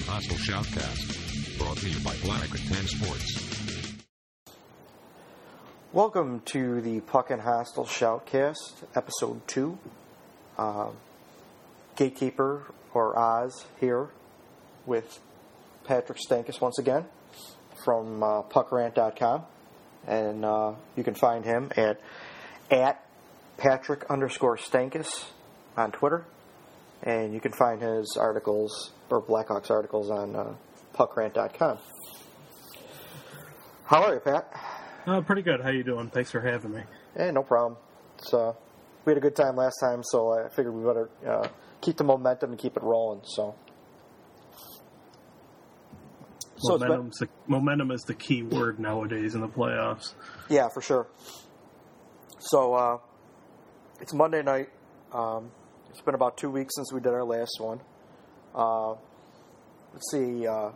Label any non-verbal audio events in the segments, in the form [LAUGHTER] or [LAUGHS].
Hostile Shoutcast. Brought to you by Black at 10 Sports. Welcome to the Puckin Hostile Shoutcast, episode two. Uh, Gatekeeper or Oz here with Patrick Stankus once again from uh, puckrant.com. And uh, you can find him at at Patrick underscore Stankus on Twitter. And you can find his articles or Blackhawks articles on uh, puckrant.com. How are you, Pat? Uh, pretty good. How you doing? Thanks for having me. Eh, no problem. So we had a good time last time, so I figured we better uh, keep the momentum and keep it rolling. So, so it's been- momentum is the key word nowadays in the playoffs. yeah, for sure. So uh, it's Monday night. Um, it's been about two weeks since we did our last one. Uh, let's see. Uh,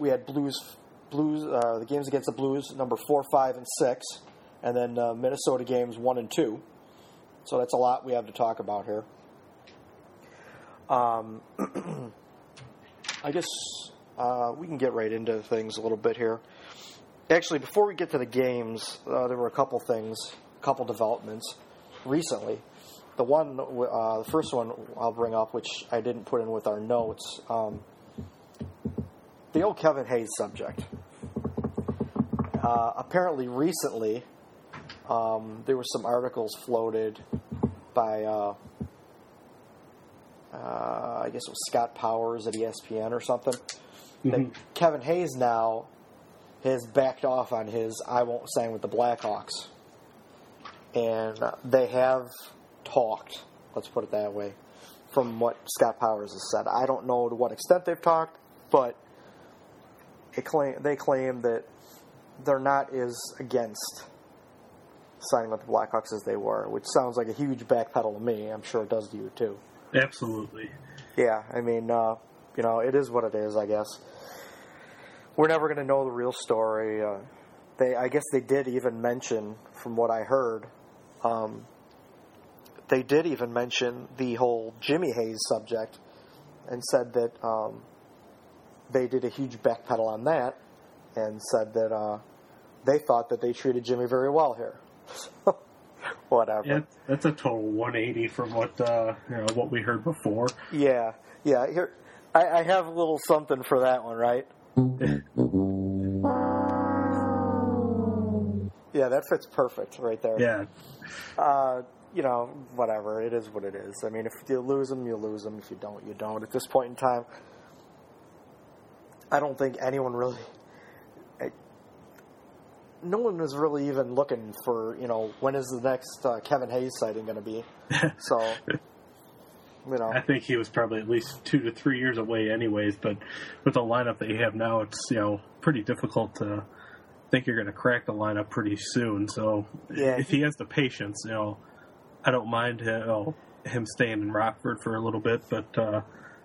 we had Blues, Blues, uh, the games against the Blues, number four, five, and six, and then uh, Minnesota games one and two. So that's a lot we have to talk about here. Um, [CLEARS THROAT] I guess uh, we can get right into things a little bit here. Actually, before we get to the games, uh, there were a couple things, a couple developments recently. The one, uh, the first one I'll bring up, which I didn't put in with our notes, um, the old Kevin Hayes subject. Uh, apparently, recently, um, there were some articles floated by, uh, uh, I guess it was Scott Powers at ESPN or something. That Kevin Hayes now has backed off on his I won't sign with the Blackhawks. And uh, they have talked, let's put it that way, from what Scott Powers has said. I don't know to what extent they've talked, but claim, they claim that they're not as against signing with the Blackhawks as they were, which sounds like a huge backpedal to me. I'm sure it does to you too. Absolutely. Yeah, I mean, uh, you know, it is what it is. I guess we're never going to know the real story. Uh, they, I guess, they did even mention, from what I heard, um, they did even mention the whole Jimmy Hayes subject, and said that um, they did a huge backpedal on that, and said that uh, they thought that they treated Jimmy very well here. [LAUGHS] Whatever. Yeah, that's a total 180 from what uh, you know what we heard before. Yeah, yeah. Here, I, I have a little something for that one, right? [LAUGHS] Yeah, that fits perfect right there. yeah, Uh, you know, whatever. It is what it is. I mean, if you lose them, you lose them. If you don't, you don't. At this point in time, I don't think anyone really. I, no one is really even looking for, you know, when is the next uh, Kevin Hayes sighting going to be? [LAUGHS] So, you know. I think he was probably at least two to three years away, anyways. But with the lineup that you have now, it's you know pretty difficult to think you're going to crack the lineup pretty soon. So Yeah, if he has the patience, you know, I don't mind him, staying in Rockford for a little bit, but uh,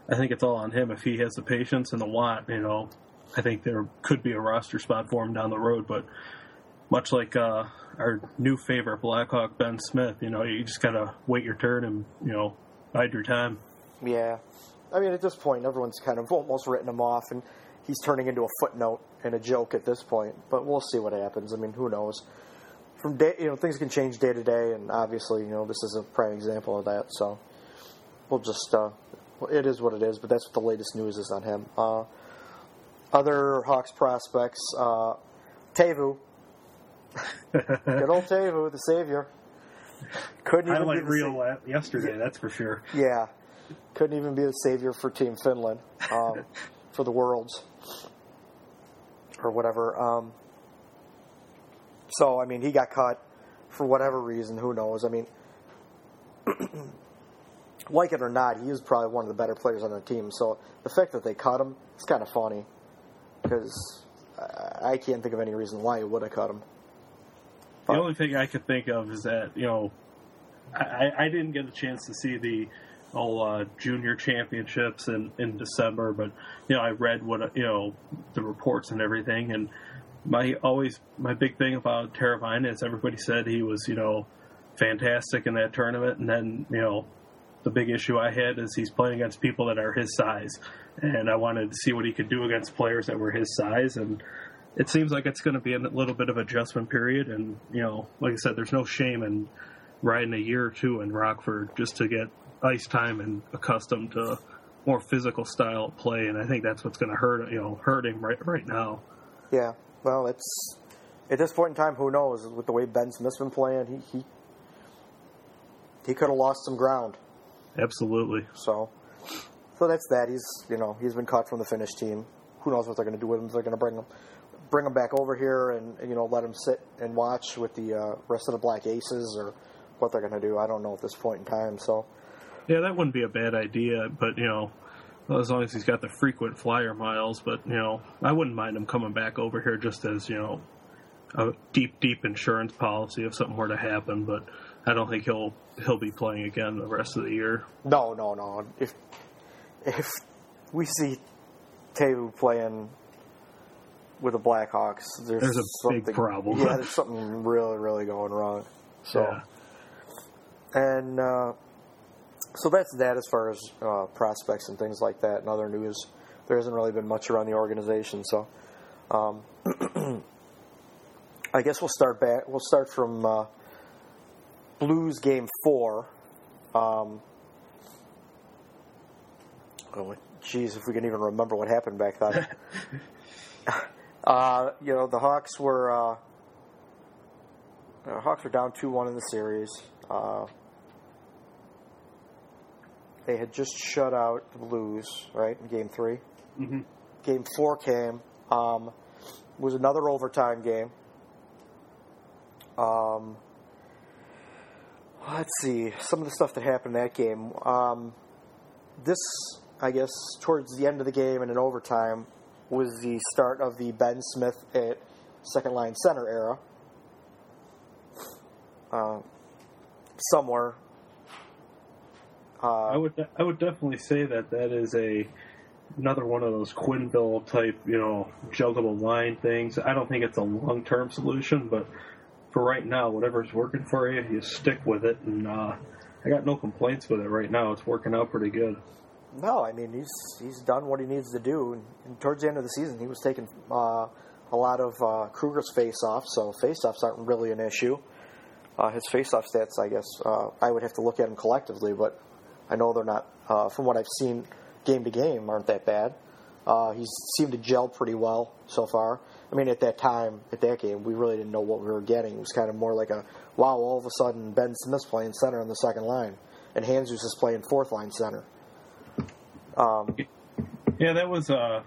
I think it's all on him if he has the patience and the want. You know, I think there could be a roster spot for him down the road, but much like uh, our new favorite Blackhawk Ben Smith, you know, you just gotta wait your turn and you know bide your time. Yeah. I mean, at this point, everyone's kind of almost written him off, and he's turning into a footnote and a joke at this point. But we'll see what happens. I mean, who knows? From day, you know, things can change day to day, and obviously, you know, this is a prime example of that. So we'll just, uh, it is what it is. But that's what the latest news is on him. Uh, other Hawks prospects, uh, Teuvo, [LAUGHS] good old Teuvo, the savior. Couldn't even be Highlight reel sa- yesterday, that's for sure. yeah, couldn't even be the savior for Team Finland um, for the Worlds or whatever. Um, so I mean, he got cut for whatever reason. Who knows? I mean, [CLEARS THROAT] like it or not, he was probably one of the better players on the team. So the fact that they cut him, it's kind of funny because I, can't think of any reason why you would have cut him. The only thing I could think of is that you know, I, I didn't get a chance to see the all uh, junior championships in in December, but you know I read what you know the reports and everything, and my always my big thing about Teravainen is everybody said he was you know fantastic in that tournament, and then you know the big issue I had is he's playing against people that are his size, and I wanted to see what he could do against players that were his size, and it seems like it's going to be a little bit of adjustment period. And you know, like I said, there's no shame in riding a year or two in Rockford just to get ice time and accustomed to more physical style of play, and I think that's what's going to hurt you know hurt him right right now. Yeah, well, it's at this point in time, who knows? With the way Ben Smith's been playing, he he, he could have lost some ground. Absolutely. So, so that's that. He's you know he's been cut from the Finnish team. Who knows what they're going to do with him? They're going to bring him bring him back over here and you know let him sit and watch with the uh, rest of the Black Aces or what they're going to do. I don't know at this point in time. So, yeah, that wouldn't be a bad idea. But you know, as long as he's got the frequent flyer miles. But you know, I wouldn't mind him coming back over here just as you know a deep, deep insurance policy if something were to happen. But I don't think he'll he'll be playing again the rest of the year. No, no, no. If if we see Teuvo playing with the Blackhawks, there's, there's a something, big problem. yeah, there's something really, really going wrong. So, Yeah. and uh, so that's that as far as uh, prospects and things like that. And other news, there hasn't really been much around the organization. So, um, [CLEARS THROAT] I guess we'll start back. We'll start from uh, Blues game four. Um, oh, geez, if we can even remember what happened back then. [LAUGHS] uh, you know, the Hawks were uh, the Hawks were down two one in the series. Uh, they had just shut out the Blues, right, in game 3 hmm Game four came. Um, was another overtime game. Um, let's see some of the stuff that happened in that game. Um, this, I guess, towards the end of the game and in overtime, was the start of the Ben Smith at second line center era. Uh, somewhere. Uh, I would I would definitely say that that is a another one of those Quenneville type you know juggable line things. I don't think it's a long term solution, but for right now, whatever's working for you, you stick with it. And uh, I got no complaints with it right now. It's working out pretty good. No, I mean he's he's done what he needs to do, and, and towards the end of the season, he was taking uh, a lot of uh, Kruger's face-off, so face-offs aren't really an issue. Uh, his face-off stats, I guess, uh, I would have to look at them collectively, but I know they're not. Uh, from what I've seen, game to game, aren't that bad. Uh, he's seemed to gel pretty well so far. I mean, at that time, at that game, we really didn't know what we were getting. It was kind of more like a wow. All of a sudden, Ben Smith's playing center on the second line, and Handzus is playing fourth line center. Um, Yeah, that was. Uh,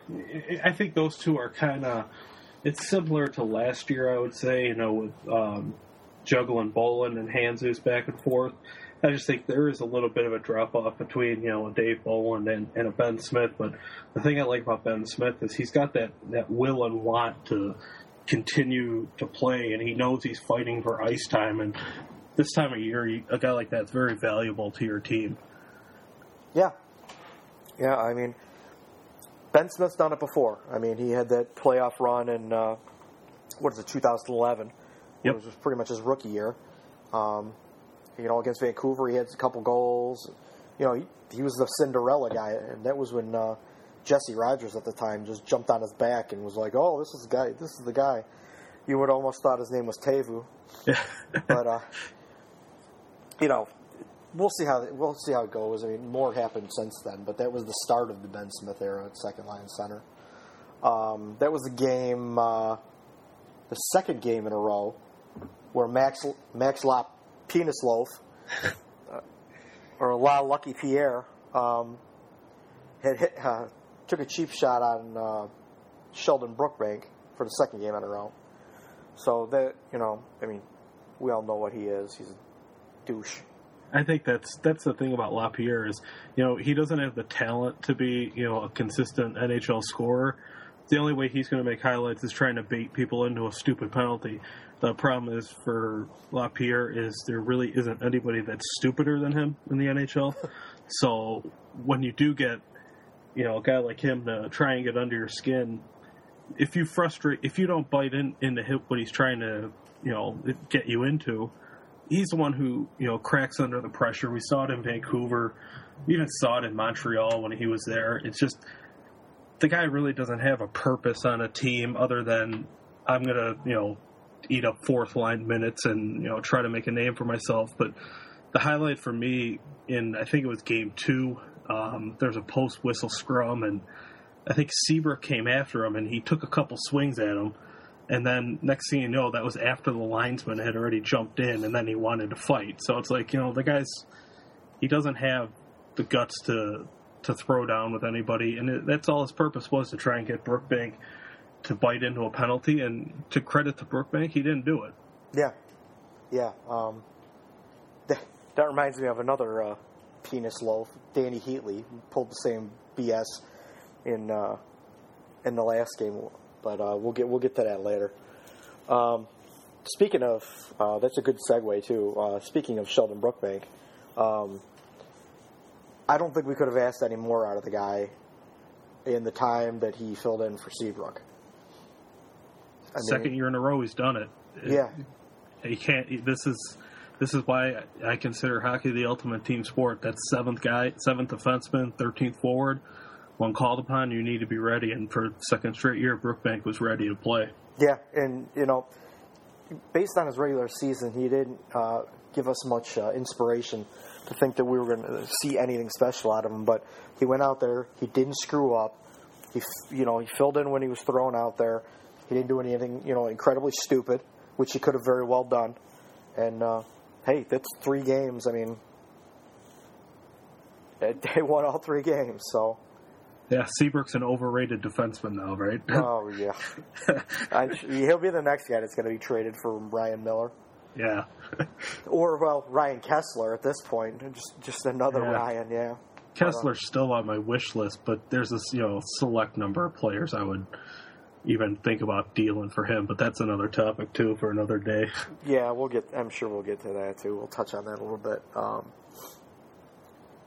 I think those two are kind of. It's similar to last year, I would say. You know, with um, juggling Bolland and Handzus back and forth. I just think there is a little bit of a drop off between you know a Dave Bolland and, and a Ben Smith. But the thing I like about Ben Smith is he's got that that will and want to continue to play, and he knows he's fighting for ice time. And this time of year, a guy like that's very valuable to your team. Yeah. Yeah, I mean, Ben Smith's done it before. I mean, he had that playoff run in, uh, what is it, 2011, Yep. which was pretty much his rookie year. Um, you know, against Vancouver, he had a couple goals. You know, he, he was the Cinderella guy, and that was when uh, Jesse Rogers at the time just jumped on his back and was like, oh, this is the guy. This is the guy. You would almost thought his name was Teuvo [LAUGHS] but uh, you know, we'll see how we'll see how it goes. I mean, more happened since then, but that was the start of the Ben Smith era at second line center. Um, that was the game, uh, the second game in a row, where Max Max Lop Penis Loaf uh, or a La Lucky Pierre um, had hit, uh, took a cheap shot on uh, Sheldon Brookbank for the second game in a row. So that you know, I mean, we all know what he is. He's a douche. I think that's that's the thing about Lapierre is, you know, he doesn't have the talent to be, you know, a consistent NHL scorer. The only way he's going to make highlights is trying to bait people into a stupid penalty. The problem is for Lapierre is there really isn't anybody that's stupider than him in the NHL. [LAUGHS] so when you do get, you know, a guy like him to try and get under your skin, if you frustrate, if you don't bite in into hit what he's trying to, you know, get you into, he's the one who you know cracks under the pressure. We saw it in Vancouver, we even saw it in Montreal when he was there. It's just the guy really doesn't have a purpose on a team other than I'm gonna you know eat up fourth line minutes and you know try to make a name for myself. But the highlight for me in I think it was game two. Um, there's a post whistle scrum and I think Seabrook came after him and he took a couple swings at him. And then next thing you know, that was after the linesman had already jumped in and then he wanted to fight. So it's like, you know, the guy's, he doesn't have the guts to to throw down with anybody. And it, that's all his purpose was to try and get Brookbank to bite into a penalty. And to credit to Brookbank, he didn't do it. Yeah, yeah. Um, that, that reminds me of another uh, penis loaf, Dany Heatley, pulled the same BS in uh, in the last game, but uh, we'll get we'll get to that later. Um, speaking of, uh, that's a good segue too. Uh, speaking of Sheldon Brookbank, um, I don't think we could have asked any more out of the guy in the time that he filled in for Seabrook. I mean, Second year in a row, he's done it. Yeah, he can't. This is this is why I consider hockey the ultimate team sport. That seventh guy, seventh defenseman, thirteenth forward. When called upon, you need to be ready. And for second straight year, Brookbank was ready to play. Yeah, and you know, based on his regular season, he didn't uh, give us much uh, inspiration to think that we were going to see anything special out of him. But he went out there. He didn't screw up. He, you know, he filled in when he was thrown out there. He didn't do anything, you know, incredibly stupid, which he could have very well done. And uh, hey, that's three games. I mean, they [LAUGHS] won all three games. So yeah, Seabrook's an overrated defenseman now, right? [LAUGHS] oh yeah, I, he'll be the next guy that's going to be traded for Ryan Miller. Yeah, [LAUGHS] or well, Ryan Kesler at this point, just just another yeah. Ryan. Yeah, Kesler's still on my wish list, but there's this you know select number of players I would even think about dealing for him. But that's another topic too for another day. [LAUGHS] Yeah, we'll get. I'm sure we'll get to that too. We'll touch on that a little bit. Um,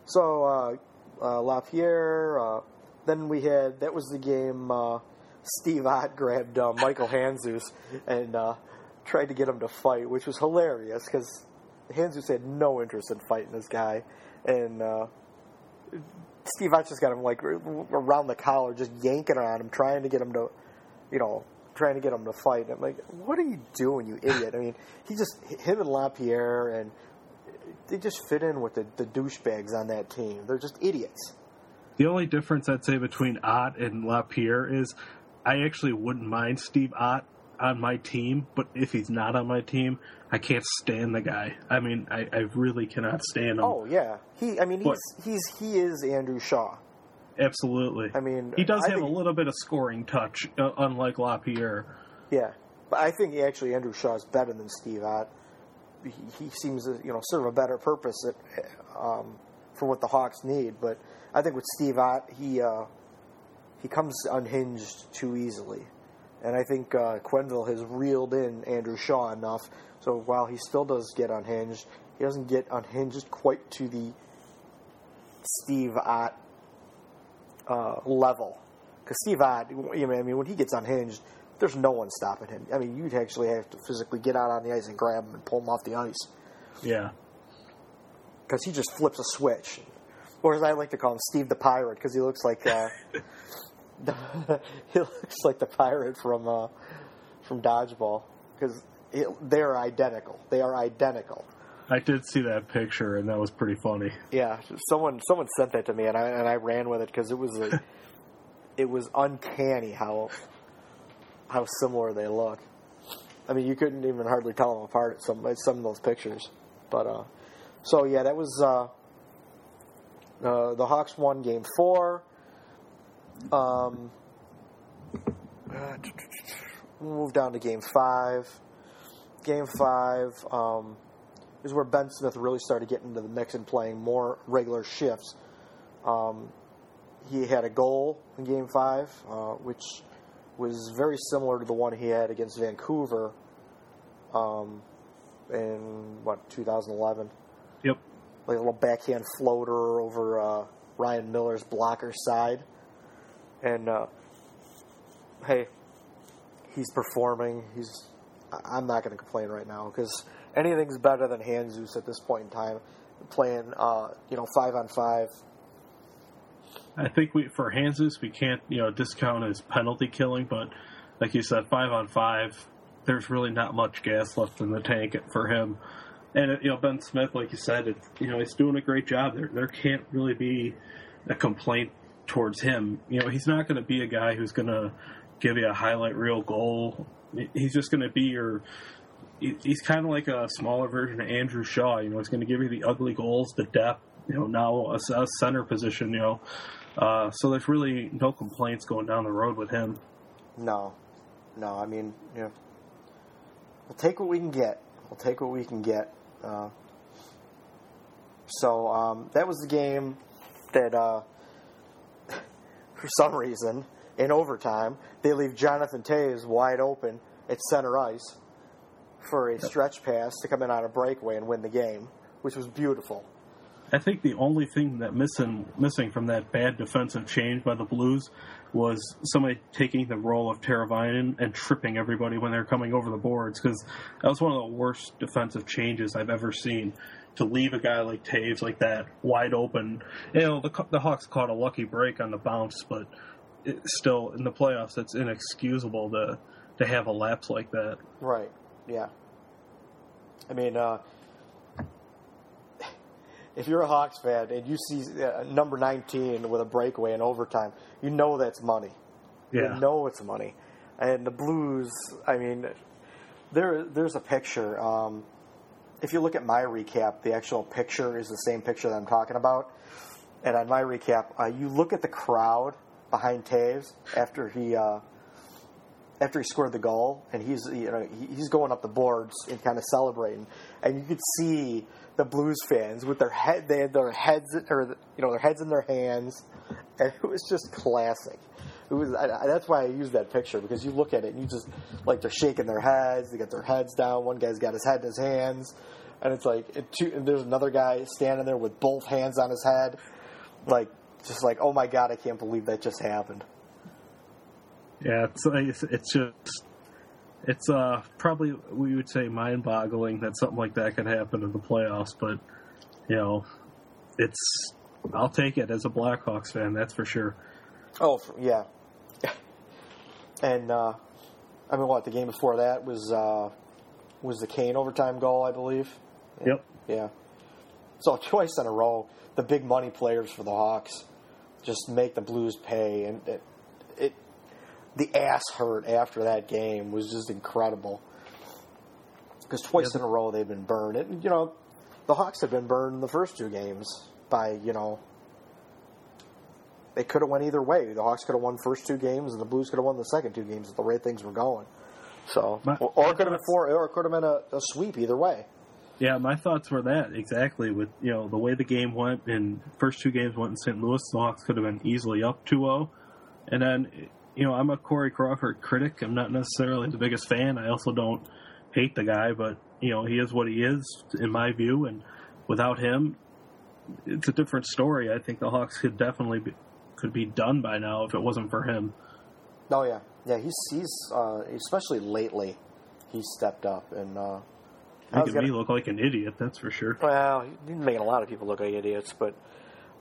so uh, uh, Lapierre. Uh, then we had that was the game. Uh, Steve Ott grabbed uh, Michael Handzus and uh, tried to get him to fight, which was hilarious because Handzus had no interest in fighting this guy, and Steve Ott just got him like around the collar, just yanking on him, trying to get him to, you know, trying to get him to fight. I'm like, what are you doing, you idiot? I mean, he just him and Lapierre and they just fit in with the, the douchebags on that team. They're just idiots. The only difference I'd say between Ott and Lapierre is I actually wouldn't mind Steve Ott on my team, but if he's not on my team, I can't stand the guy. I mean, I, I really cannot stand him. Oh yeah, he. I mean, he's but, he's he is Andrew Shaw. Absolutely. I mean, he does I have think, a little bit of scoring touch, uh, unlike Lapierre. Yeah, but I think actually Andrew Shaw is better than Steve Ott. He, he seems, you know, serve a better purpose at, um, for what the Hawks need. But I think with Steve Ott, he uh, he comes unhinged too easily, and I think uh, Quenneville has reeled in Andrew Shaw enough. So while he still does get unhinged, he doesn't get unhinged quite to the Steve Ott uh, level. Because Steve Ott, you know, I mean, when he gets unhinged, there's no one stopping him. I mean, you'd actually have to physically get out on the ice and grab him and pull him off the ice. Yeah. Because he just flips a switch. Or as I like to call him, Steve the Pirate, because he looks like uh, [LAUGHS] he looks like the pirate from uh, from Dodgeball. Because they're identical. They are identical. I did see that picture, and that was pretty funny. Yeah, someone someone sent that to me, and I and I ran with it because it was a, [LAUGHS] it was uncanny how how similar they look. I mean, you couldn't even hardly tell them apart at some at some of those pictures. But uh, so yeah, that was uh, uh, the Hawks won Game Four. Um, move down to Game Five. Game Five um, is where Ben Smith really started getting into the mix and playing more regular shifts. Um, he had a goal in Game Five, uh, which was very similar to the one he had against Vancouver um, in what 2011. Yep. Like a little backhand floater over uh, Ryan Miller's blocker side, and uh, hey, he's performing. He's. I'm not going to complain right now because anything's better than Jesus at this point in time, playing uh, you know five on five. I think we for Handzus we can't you know discount his penalty killing, but like you said, five on five, there's really not much gas left in the tank for him. And you know Ben Smith, like you said, it, you know he's doing a great job. There there can't really be a complaint towards him. You know he's not going to be a guy who's going to give you a highlight reel goal. He's just going to be your he's kind of like a smaller version of Andrew Shaw. You know, he's going to give you the ugly goals, the depth. You know, now a, a center position. You know, uh, so there's really no complaints going down the road with him. No, no. I mean, you know, we'll take what we can get. We'll take what we can get. Uh, so um, that was the game that, uh, [LAUGHS] for some reason, in overtime, they leave Jonathan Toews wide open at center ice for a stretch pass to come in on a breakaway and win the game, which was beautiful. I think the only thing that missing missing from that bad defensive change by the Blues was somebody taking the role of Teravainen and tripping everybody when they're coming over the boards because that was one of the worst defensive changes I've ever seen. To leave a guy like Toews like that wide open, you know the the Hawks caught a lucky break on the bounce, but still in the playoffs, it's inexcusable to to have a lapse like that. Right. Yeah. I mean, uh, [LAUGHS] if you're a Hawks fan and you see uh, number 19 with a breakaway in overtime, you know that's money. Yeah. You know it's money. And the Blues, I mean, there there's a picture. Um, if you look at my recap, the actual picture is the same picture that I'm talking about. And on my recap, uh, you look at the crowd behind Toews after he uh, after he scored the goal, and he's you know he's going up the boards and kind of celebrating, and you could see the Blues fans with their head they had their heads or you know their heads in their hands, and it was just classic. It was I, that's why I use that picture because you look at it and you just like they're shaking their heads, they got their heads down. One guy's got his head in his hands, and it's like it, two, and there's another guy standing there with both hands on his head, like just like oh my god, I can't believe that just happened. Yeah, it's it's just it's uh probably we would say mind-boggling that something like that could happen in the playoffs, but you know, it's I'll take it as a Blackhawks fan, that's for sure. Oh yeah, [LAUGHS] and uh, I mean, what the game before that was uh, was the Kane overtime goal, I believe. Yep. Yeah. So [LAUGHS] twice in a row, the big money players for the Hawks just make the Blues pay, and it, it the ass hurt after that game was just incredible. Because twice Yeah. in a row they've been burned. And, you know, the Hawks have been burned in the first two games by, you know, they could have went either way. The Hawks could have won first two games, and the Blues could have won the second two games if the way things were going. So, My- or, or it could have been four, or it could have been a, a sweep either way. Yeah, my thoughts were that exactly with you know the way the game went and first two games went in St. Louis, the Hawks could have been easily up 2-0. And then you know, I'm a Corey Crawford critic. I'm not necessarily the biggest fan. I also don't hate the guy, but you know, he is what he is in my view and without him it's a different story. I think the Hawks could definitely be, could be done by now if it wasn't for him. Oh yeah, yeah. He's he's uh, especially lately, he's stepped up and. Uh, Making gonna- me look like an idiot, that's for sure. Well, he's making a lot of people look like idiots, but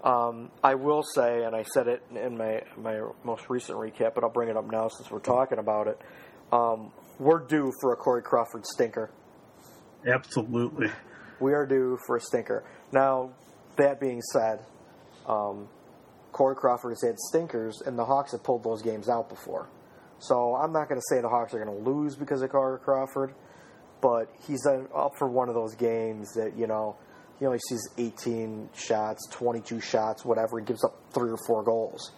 um, I will say, and I said it in my my most recent recap, but I'll bring it up now since we're talking about it. Um, we're due for a Corey Crawford stinker. Absolutely. We are due for a stinker. Now, that being said, um, Corey Crawford has had stinkers, and the Hawks have pulled those games out before. So I'm not going to say the Hawks are going to lose because of Corey Crawford, but he's up for one of those games that you know he sees 18 shots, 22 shots, whatever. He gives up three or four goals.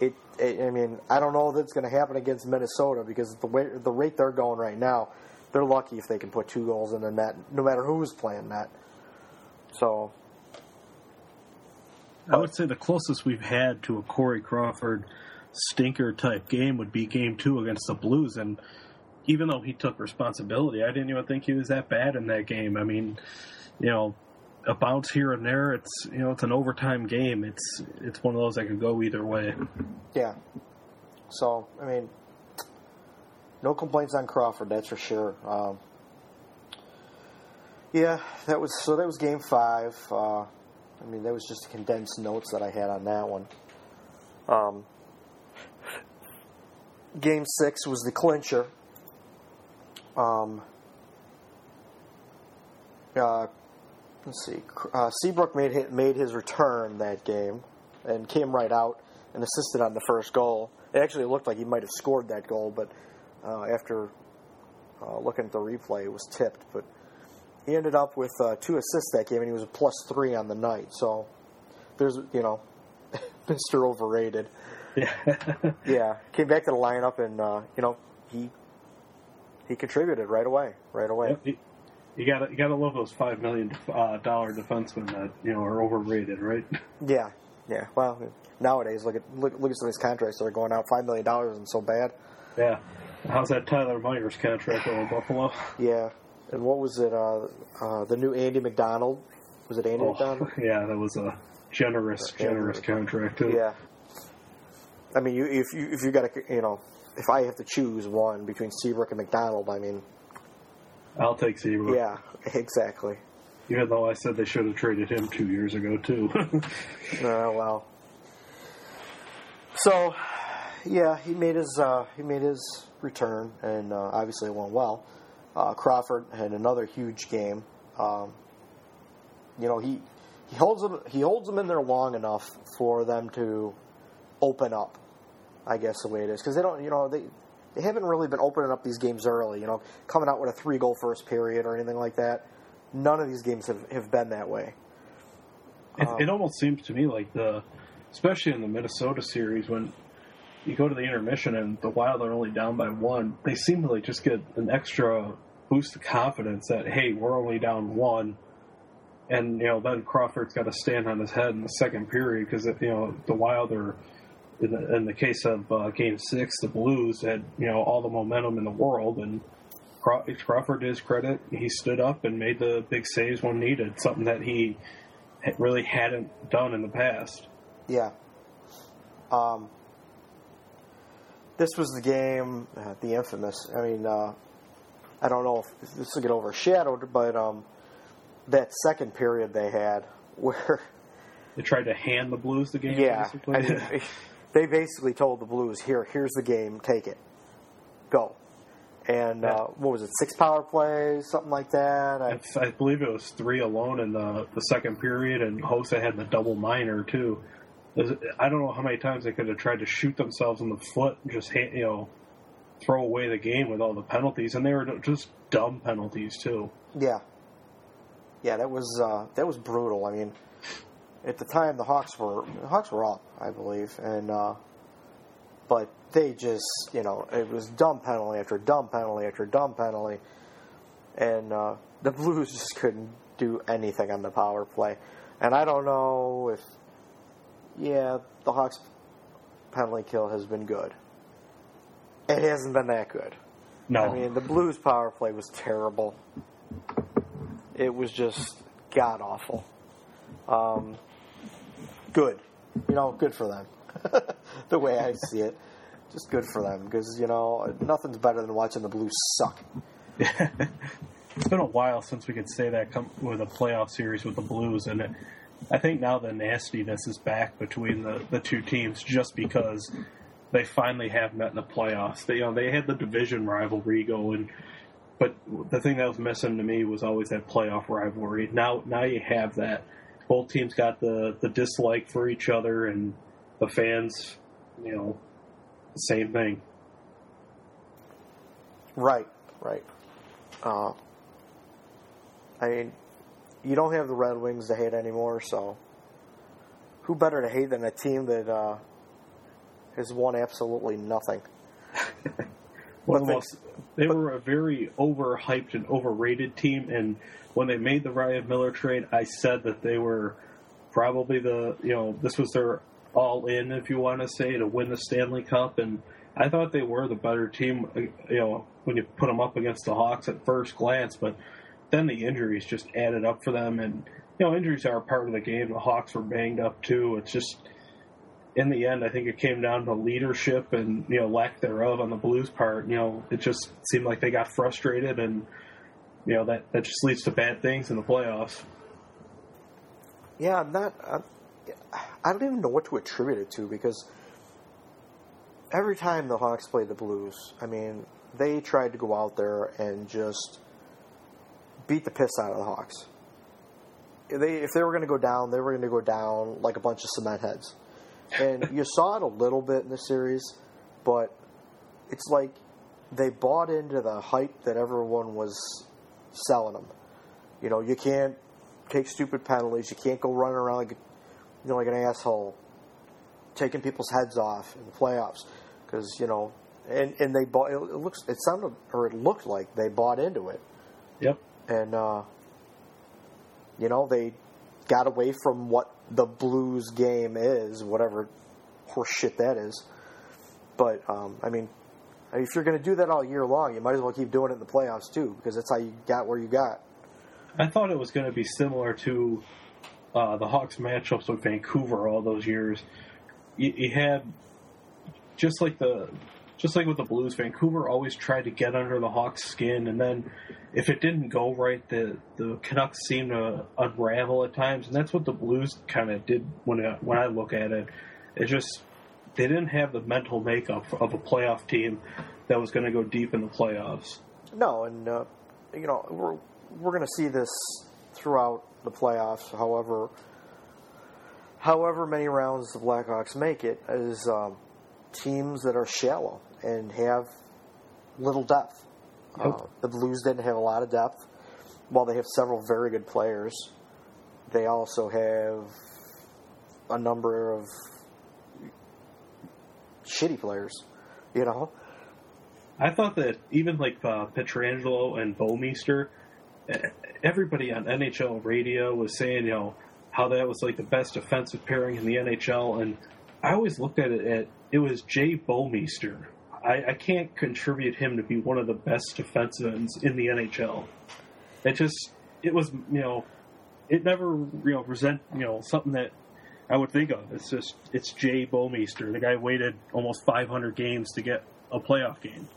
It, it I mean, I don't know it's going to happen against Minnesota because the way the rate they're going right now, they're lucky if they can put two goals in the net, no matter who's playing that. So I would say the closest we've had to a Corey Crawford stinker type game would be game two against the Blues. And even though he took responsibility, I didn't even think he was that bad in that game. I mean, you know, a bounce here and there, it's you know, it's an overtime game. It's it's one of those that could go either way. yeah, so I mean, no complaints on Crawford, that's for sure. Um, Yeah, that was so. That was game five. Uh, I mean, that was just condensed notes that I had on that one. Um, game six was the clincher. Um, uh, let's see. Uh, Seabrook made his, made his return that game and came right out and assisted on the first goal. It actually looked like he might have scored that goal, but uh, after uh, looking at the replay, it was tipped. But he ended up with uh, two assists that game, and he was a plus three on the night. So there's, you know, [LAUGHS] Mr. Overrated. Yeah. [LAUGHS] Yeah, came back to the lineup, and uh, you know he he contributed right away, right away. Yep, you- You gotta you gotta love those five million uh, dollar defensemen that you know are overrated, right? Yeah, yeah. Well, nowadays look at look, look at some of these contracts that are going out. Five million dollars and so bad. Yeah. How's that Tyler Myers contract over Buffalo? Yeah. And what was it? Uh, uh, the new Andy McDonald. Was it Andy Oh, McDonald? [LAUGHS] yeah, that was a generous generous contract too. Yeah. I mean, you if you if you got to you know if I have to choose one between Seabrook and McDonald, I mean, I'll take Seabrook. yeah, exactly. Even though I said they should have traded him two years ago too. [LAUGHS] Uh, well. So, yeah, he made his uh, he made his return, and uh, obviously it went well. Uh, Crawford had another huge game. Um, you know, he he holds them he holds them in there long enough for them to open up. I guess the way it is because they don't, you know, they they haven't really been opening up these games early. You know, coming out with a three goal first period or anything like that. None of these games have, have been that way. It, Um, it almost seems to me like the, especially in the Minnesota series, when you go to the intermission and the Wild are only down by one, they seem to like just get an extra boost of confidence that hey, we're only down one, and you know then Crawford's got to stand on his head in the second period because you know the Wild are. In the, in the case of uh, Game Six, the Blues had you know all the momentum in the world, and Craw- Crawford, to his credit, he stood up and made the big saves when needed. Something that he really hadn't done in the past. Yeah. Um, this was the game, uh, the infamous. I mean, uh, I don't know if this will get overshadowed, but um, that second period they had where, They tried to hand the Blues the game. yeah, basically. I [LAUGHS] mean, they basically told the Blues, "Here, here's the game, take it, go." And Yeah. uh, what was it? Six power plays, something like that. I, I, believe it was three alone in the the second period, and Hossa had the double minor too. I don't know how many times they could have tried to shoot themselves in the foot, and just you know, throw away the game with all the penalties, and they were just dumb penalties too. Yeah, yeah, that was uh, that was brutal. I mean, at the time the Hawks were the Hawks were up, I believe, and uh, but they just you know it was dumb penalty after dumb penalty after dumb penalty, and uh, the [LAUGHS] Blues just couldn't do anything on the power play, and I don't know if yeah the Hawks penalty kill has been good. It hasn't been that good. No, I mean, the Blues power play was terrible. It was just god awful. Um, good, you know, good for them. [LAUGHS] the way I see it, just good for them because you know nothing's better than watching the Blues suck. [LAUGHS] it's been a while since we could say that come with a playoff series with the Blues, and it, I think now the nastiness is back between the, the two teams just because they finally have met in the playoffs. They you know they had the division rivalry going, but the thing that was missing to me was always that playoff rivalry. Now now you have that. Both teams got the the dislike for each other, and the fans, you know, the same thing. Right, right. Uh, I mean, you don't have the Red Wings to hate anymore, so who better to hate than a team that uh, has won absolutely nothing? [LAUGHS] One But they- most, they were a very overhyped and overrated team, and when they made the Ryan Miller trade, I said that they were probably the you know this was their all in, if you want to say, to win the Stanley Cup, and I thought they were the better team. uh, You know, when you put them up against the Hawks at first glance, but then the injuries just added up for them, and you know injuries are a part of the game. The Hawks were banged up too. It's just in the end, I think it came down to leadership and you know lack thereof on the Blues' part. You know, it just seemed like they got frustrated and you know that that just leads to bad things in the playoffs. Yeah, I'm not. I'm, I don't even know what to attribute it to because every time the Hawks play the Blues, I mean, they tried to go out there and just beat the piss out of the Hawks. They, if they were going to go down, they were going to go down like a bunch of cement heads. And you [LAUGHS] saw it a little bit in the series, but it's like they bought into the hype that everyone was selling them. You know, you can't take stupid penalties. You can't go running around like, you know, like an asshole, taking people's heads off in the playoffs. Because you know, and and they bought. It looks, it sounded, or it looked like they bought into it, Yep. and uh, you know they got away from what the Blues game is, whatever horseshit that is. But um, I mean, if you're going to do that all year long, you might as well keep doing it in the playoffs too, because that's how you got where you got. I thought it was going to be similar to uh, the Hawks matchups with Vancouver all those years. You, you had just like the just like with the Blues, Vancouver always tried to get under the Hawks' skin, and then if it didn't go right, the the Canucks seemed to unravel at times, and that's what the Blues kind of did when when I look at it. It just they didn't have the mental makeup of a playoff team that was going to go deep in the playoffs. No, and uh, you know we're we're going to see this throughout the playoffs. However, however many rounds the Blackhawks make it is um, teams that are shallow and have little depth. Uh, the Blues didn't have a lot of depth. While they have several very good players, they also have a number of shitty players. You know, I thought that even like uh, Pietrangelo and Bouwmeester, everybody on NHL radio was saying, you know, how that was like the best defensive pairing in the NHL, and I always looked at it at it was Jay Bouwmeester. I, I can't contribute him to be one of the best defensive ends in the NHL. It just it was you know it never you know present you know something that I would think of. It's just it's Jay Bouwmeester. The guy waited almost 500 games to get a playoff game.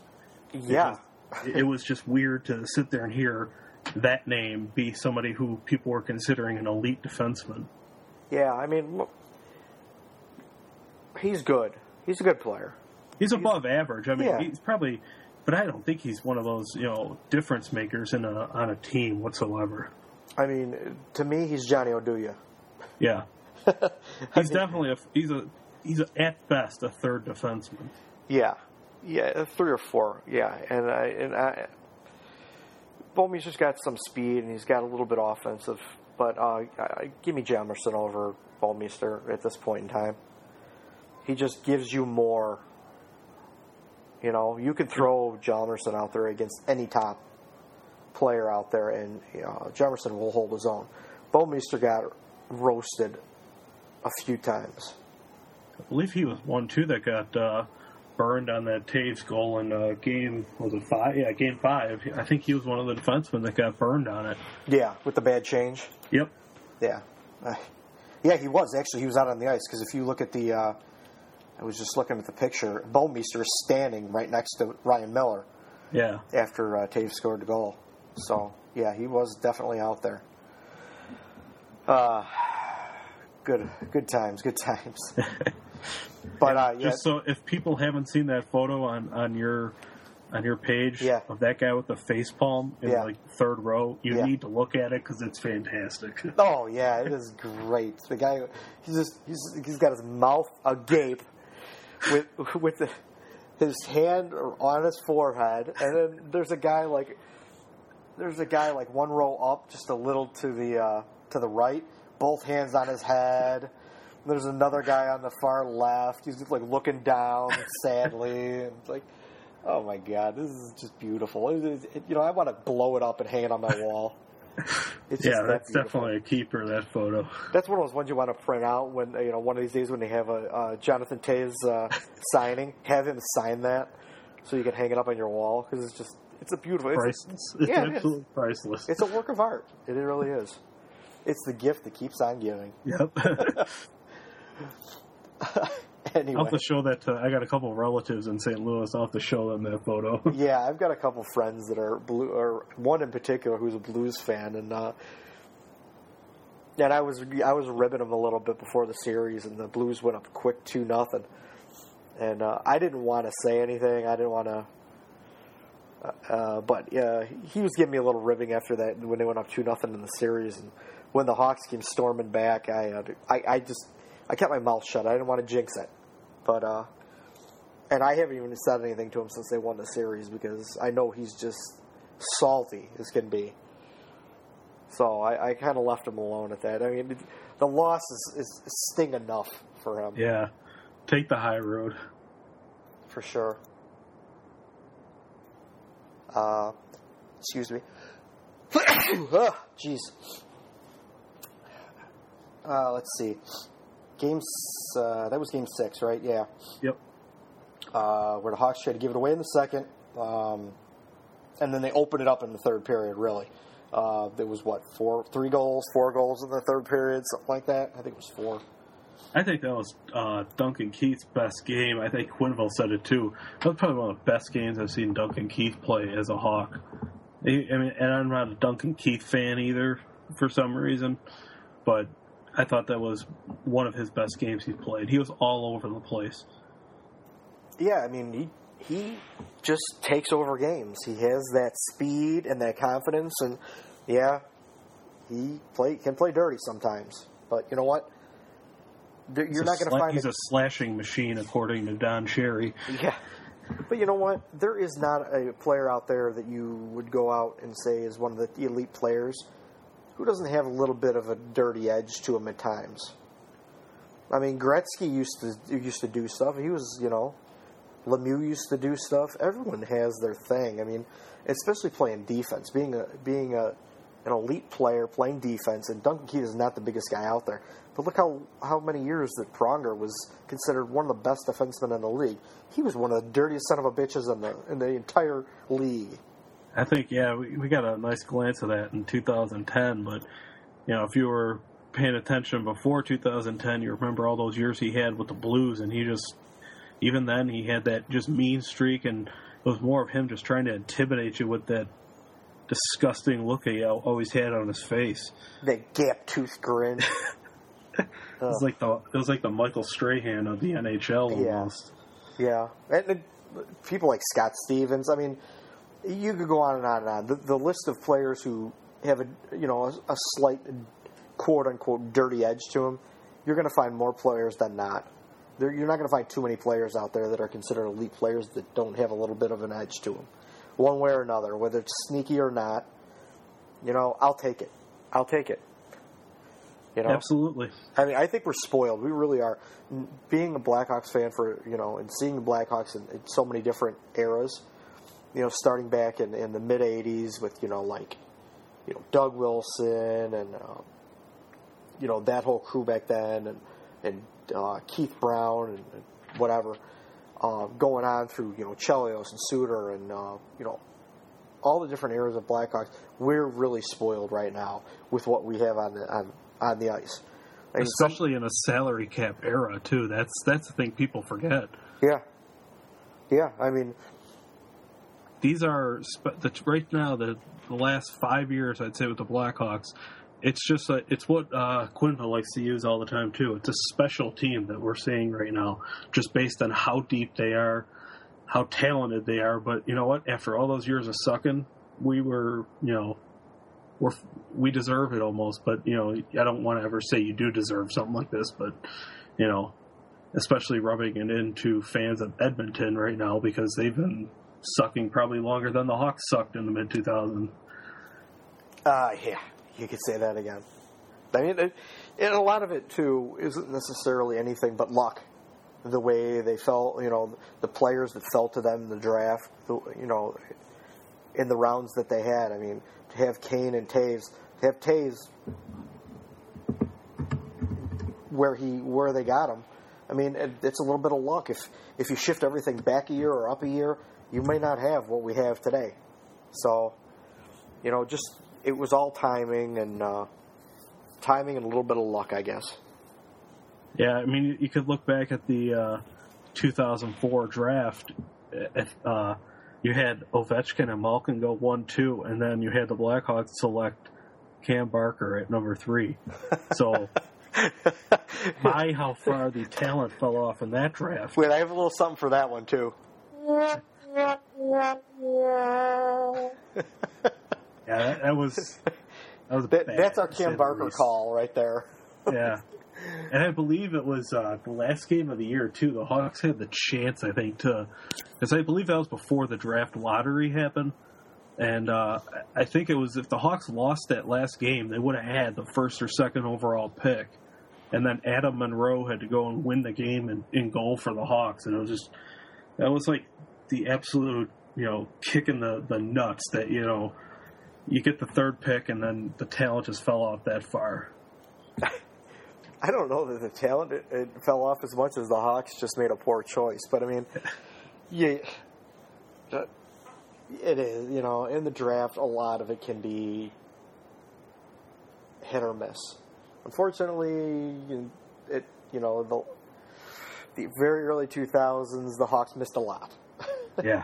yeah, It it was just weird to sit there and hear that name be somebody who people were considering an elite defenseman. yeah. I mean, he's good. He's a good player. He's above average. I mean, Yeah. he's probably, but I don't think he's one of those you know difference makers in a on a team whatsoever. I mean, to me, he's Johnny Oduya. Yeah, [LAUGHS] he's definitely a he's a he's a, at best a third defenseman. Yeah, yeah, three or four. Yeah, and I and I, Bomey's just got some speed and he's got a little bit offensive, but uh, I, give me Jamerson over Bouwmeester at this point in time. He just gives you more. You know, you can throw Jamerson out there against any top player out there, and you know, Jamerson will hold his own. Bouwmeester got roasted a few times. I believe he was one too that got uh, burned on that Toews goal in uh, game was it five? Yeah, game five. I think he was one of the defensemen that got burned on it. Yeah, with the bad change. Yep. Yeah, Uh, yeah, he was actually. He was out on the ice because if you look at the, uh, I was just looking at the picture. Bouwmeester is standing right next to Ryan Miller Yeah. after uh, Toews scored the goal. So yeah, he was definitely out there. Uh, good, good times, good times. [LAUGHS] but uh, yeah, Just so if people haven't seen that photo on on your on your page Yeah. of that guy with the face palm in Yeah. like third row, you Yeah. need to look at it because it's fantastic. [LAUGHS] Oh yeah, it is great. The guy, he's just he's, he's got his mouth agape with [LAUGHS] with the, his hand on his forehead, and then there's a guy like there's a guy like one row up, just a little to the uh, to the right, both hands on his head. There's another guy on the far left. He's just like looking down [LAUGHS] sadly, and it's like, oh my god, this is just beautiful. It is- it- you know, I want to blow it up and hang it on my wall. [LAUGHS] It's just yeah, that that's definitely a keeper. That photo. That's one of those ones you want to print out when you know one of these days when they have a uh, Jonathan Toews [LAUGHS] uh, signing. Have him sign that so you can hang it up on your wall because it's just it's a beautiful. It's, Priceless. It's Yeah, it is. absolutely priceless. it's a work of art. It really is. It's the gift that keeps on giving. Yep. [LAUGHS] [LAUGHS] anyway, I'll have to show that to. I got a couple of relatives in St. Louis. I'll have to show them that photo. [LAUGHS] yeah, I've got a couple friends that are blue, or one in particular who's a blues fan, and uh, and I was I was ribbing them a little bit before the series, and the Blues went up quick two nothing, and uh, I didn't want to say anything. I didn't want to. Uh, but uh, he was giving me a little ribbing after that when they went up two nothing in the series, and when the Hawks came storming back, I, uh, I I just I kept my mouth shut. I didn't want to jinx it, but uh, and I haven't even said anything to him since they won the series because I know he's just salty as can be. So I, I kind of left him alone at that. I mean, the loss is, is, is sting enough for him. Yeah, take the high road for sure. Uh, excuse me. [COUGHS] Jeez. Uh, let's see. Games. Uh, that was game six, right? Yeah. Yep. Uh, where the Hawks tried to give it away in the second, um, and then they opened it up in the third period. Really, uh, there was what four, three goals, four goals in the third period, something like that. I think it was four. I think that was uh, Duncan Keith's best game. I think Quenneville said it too. That was probably one of the best games I've seen Duncan Keith play as a Hawk. I mean, and I'm not a Duncan Keith fan either for some reason, but I thought that was one of his best games he's played. He was all over the place. Yeah, I mean, he he just takes over games. He has that speed and that confidence, and yeah, he play can play dirty sometimes. But you know what? You're he's not going to sla- find he's a slashing machine, according to Don Cherry. [LAUGHS] Yeah. But you know what? There is not a player out there that you would go out and say is one of the elite players who doesn't have a little bit of a dirty edge to him at times. I mean, Gretzky used to used to do stuff. He was, you know, Lemieux used to do stuff. Everyone has their thing. I mean, especially playing defense, being a being a an elite player playing defense. And Duncan Keith is not the biggest guy out there, but look how how many years that Pronger was considered one of the best defensemen in the league. He was one of the dirtiest son of a bitches in the in the entire league. I think yeah, we, we got a nice glance of that in 2010. But you know, if you were paying attention before 2010, you remember all those years he had with the Blues, and he just even then he had that just mean streak, and it was more of him just trying to intimidate you with that disgusting look he always had on his face. That gap tooth grin. [LAUGHS] it was like the it was like the Michael Strahan of the NHL almost. Yeah, yeah. And, and people like Scott Stevens. I mean, you could go on and on and on. The, the list of players who have a you know a, a slight quote unquote dirty edge to them, you're going to find more players than not. They're, you're not going to find too many players out there that are considered elite players that don't have a little bit of an edge to them, one way or another, whether it's sneaky or not. You know, I'll take it. I'll take it. You know, Absolutely. I mean, I think we're spoiled. We really are. Being a Blackhawks fan for you know, and seeing the Blackhawks in, in so many different eras. You know, starting back in, in the mid '80s with you know like, you know Doug Wilson and uh, you know that whole crew back then, and and uh, Keith Brown and, and whatever, uh, going on through you know Chelios and Suter and uh, you know all the different eras of Blackhawks. We're really spoiled right now with what we have on the on, on the ice. And Especially some, in a salary cap era too. That's that's the thing people forget. Yeah, yeah. I mean, these are right now the, the last five years. I'd say with the Blackhawks, it's just a, it's what uh, Quenneville likes to use all the time too. It's a special team that we're seeing right now, just based on how deep they are, how talented they are. But you know what? After all those years of sucking, we were you know we're we deserve it almost. But you know I don't want to ever say you do deserve something like this, but you know especially rubbing it into fans of Edmonton right now because they've been sucking probably longer than the Hawks sucked in the mid 2000s. Uh, yeah, you could say that again. I mean, it, and a lot of it too isn't necessarily anything but luck. The way they felt, you know, the players that fell to them in the draft, you know, in the rounds that they had. I mean, to have Kane and Toews, to have Toews where he where they got him. I mean, it, it's a little bit of luck. If if you shift everything back a year or up a year, you may not have what we have today. So, you know, just it was all timing and uh, timing and a little bit of luck, I guess. Yeah, I mean, you could look back at the uh, 2004 draft. Uh, you had Ovechkin and Malkin go one two, and then you had the Blackhawks select Cam Barker at number three. So, [LAUGHS] my how far the talent fell off in that draft. Wait, I have a little something for that one too. [LAUGHS] [LAUGHS] Yeah, that, that was that was That, that's our Cam Barker call right there. [LAUGHS] Yeah. And I believe it was uh, the last game of the year too. The Hawks had the chance, I think, to because I believe that was before the draft lottery happened, and uh, I think it was if the Hawks lost that last game, they would have had the first or second overall pick, and then Adam Munro had to go and win the game in, in goal for the Hawks, and it was just that was like the absolute you know kick in the the nuts that you know you get the third pick and then the talent just fell off that far. [LAUGHS] I don't know that the talent it, it fell off as much as the Hawks just made a poor choice, but I mean, [LAUGHS] yeah, it is. You know, in the draft, a lot of it can be hit or miss. Unfortunately, you- it you know the the very early two thousands, the Hawks missed a lot. Yeah,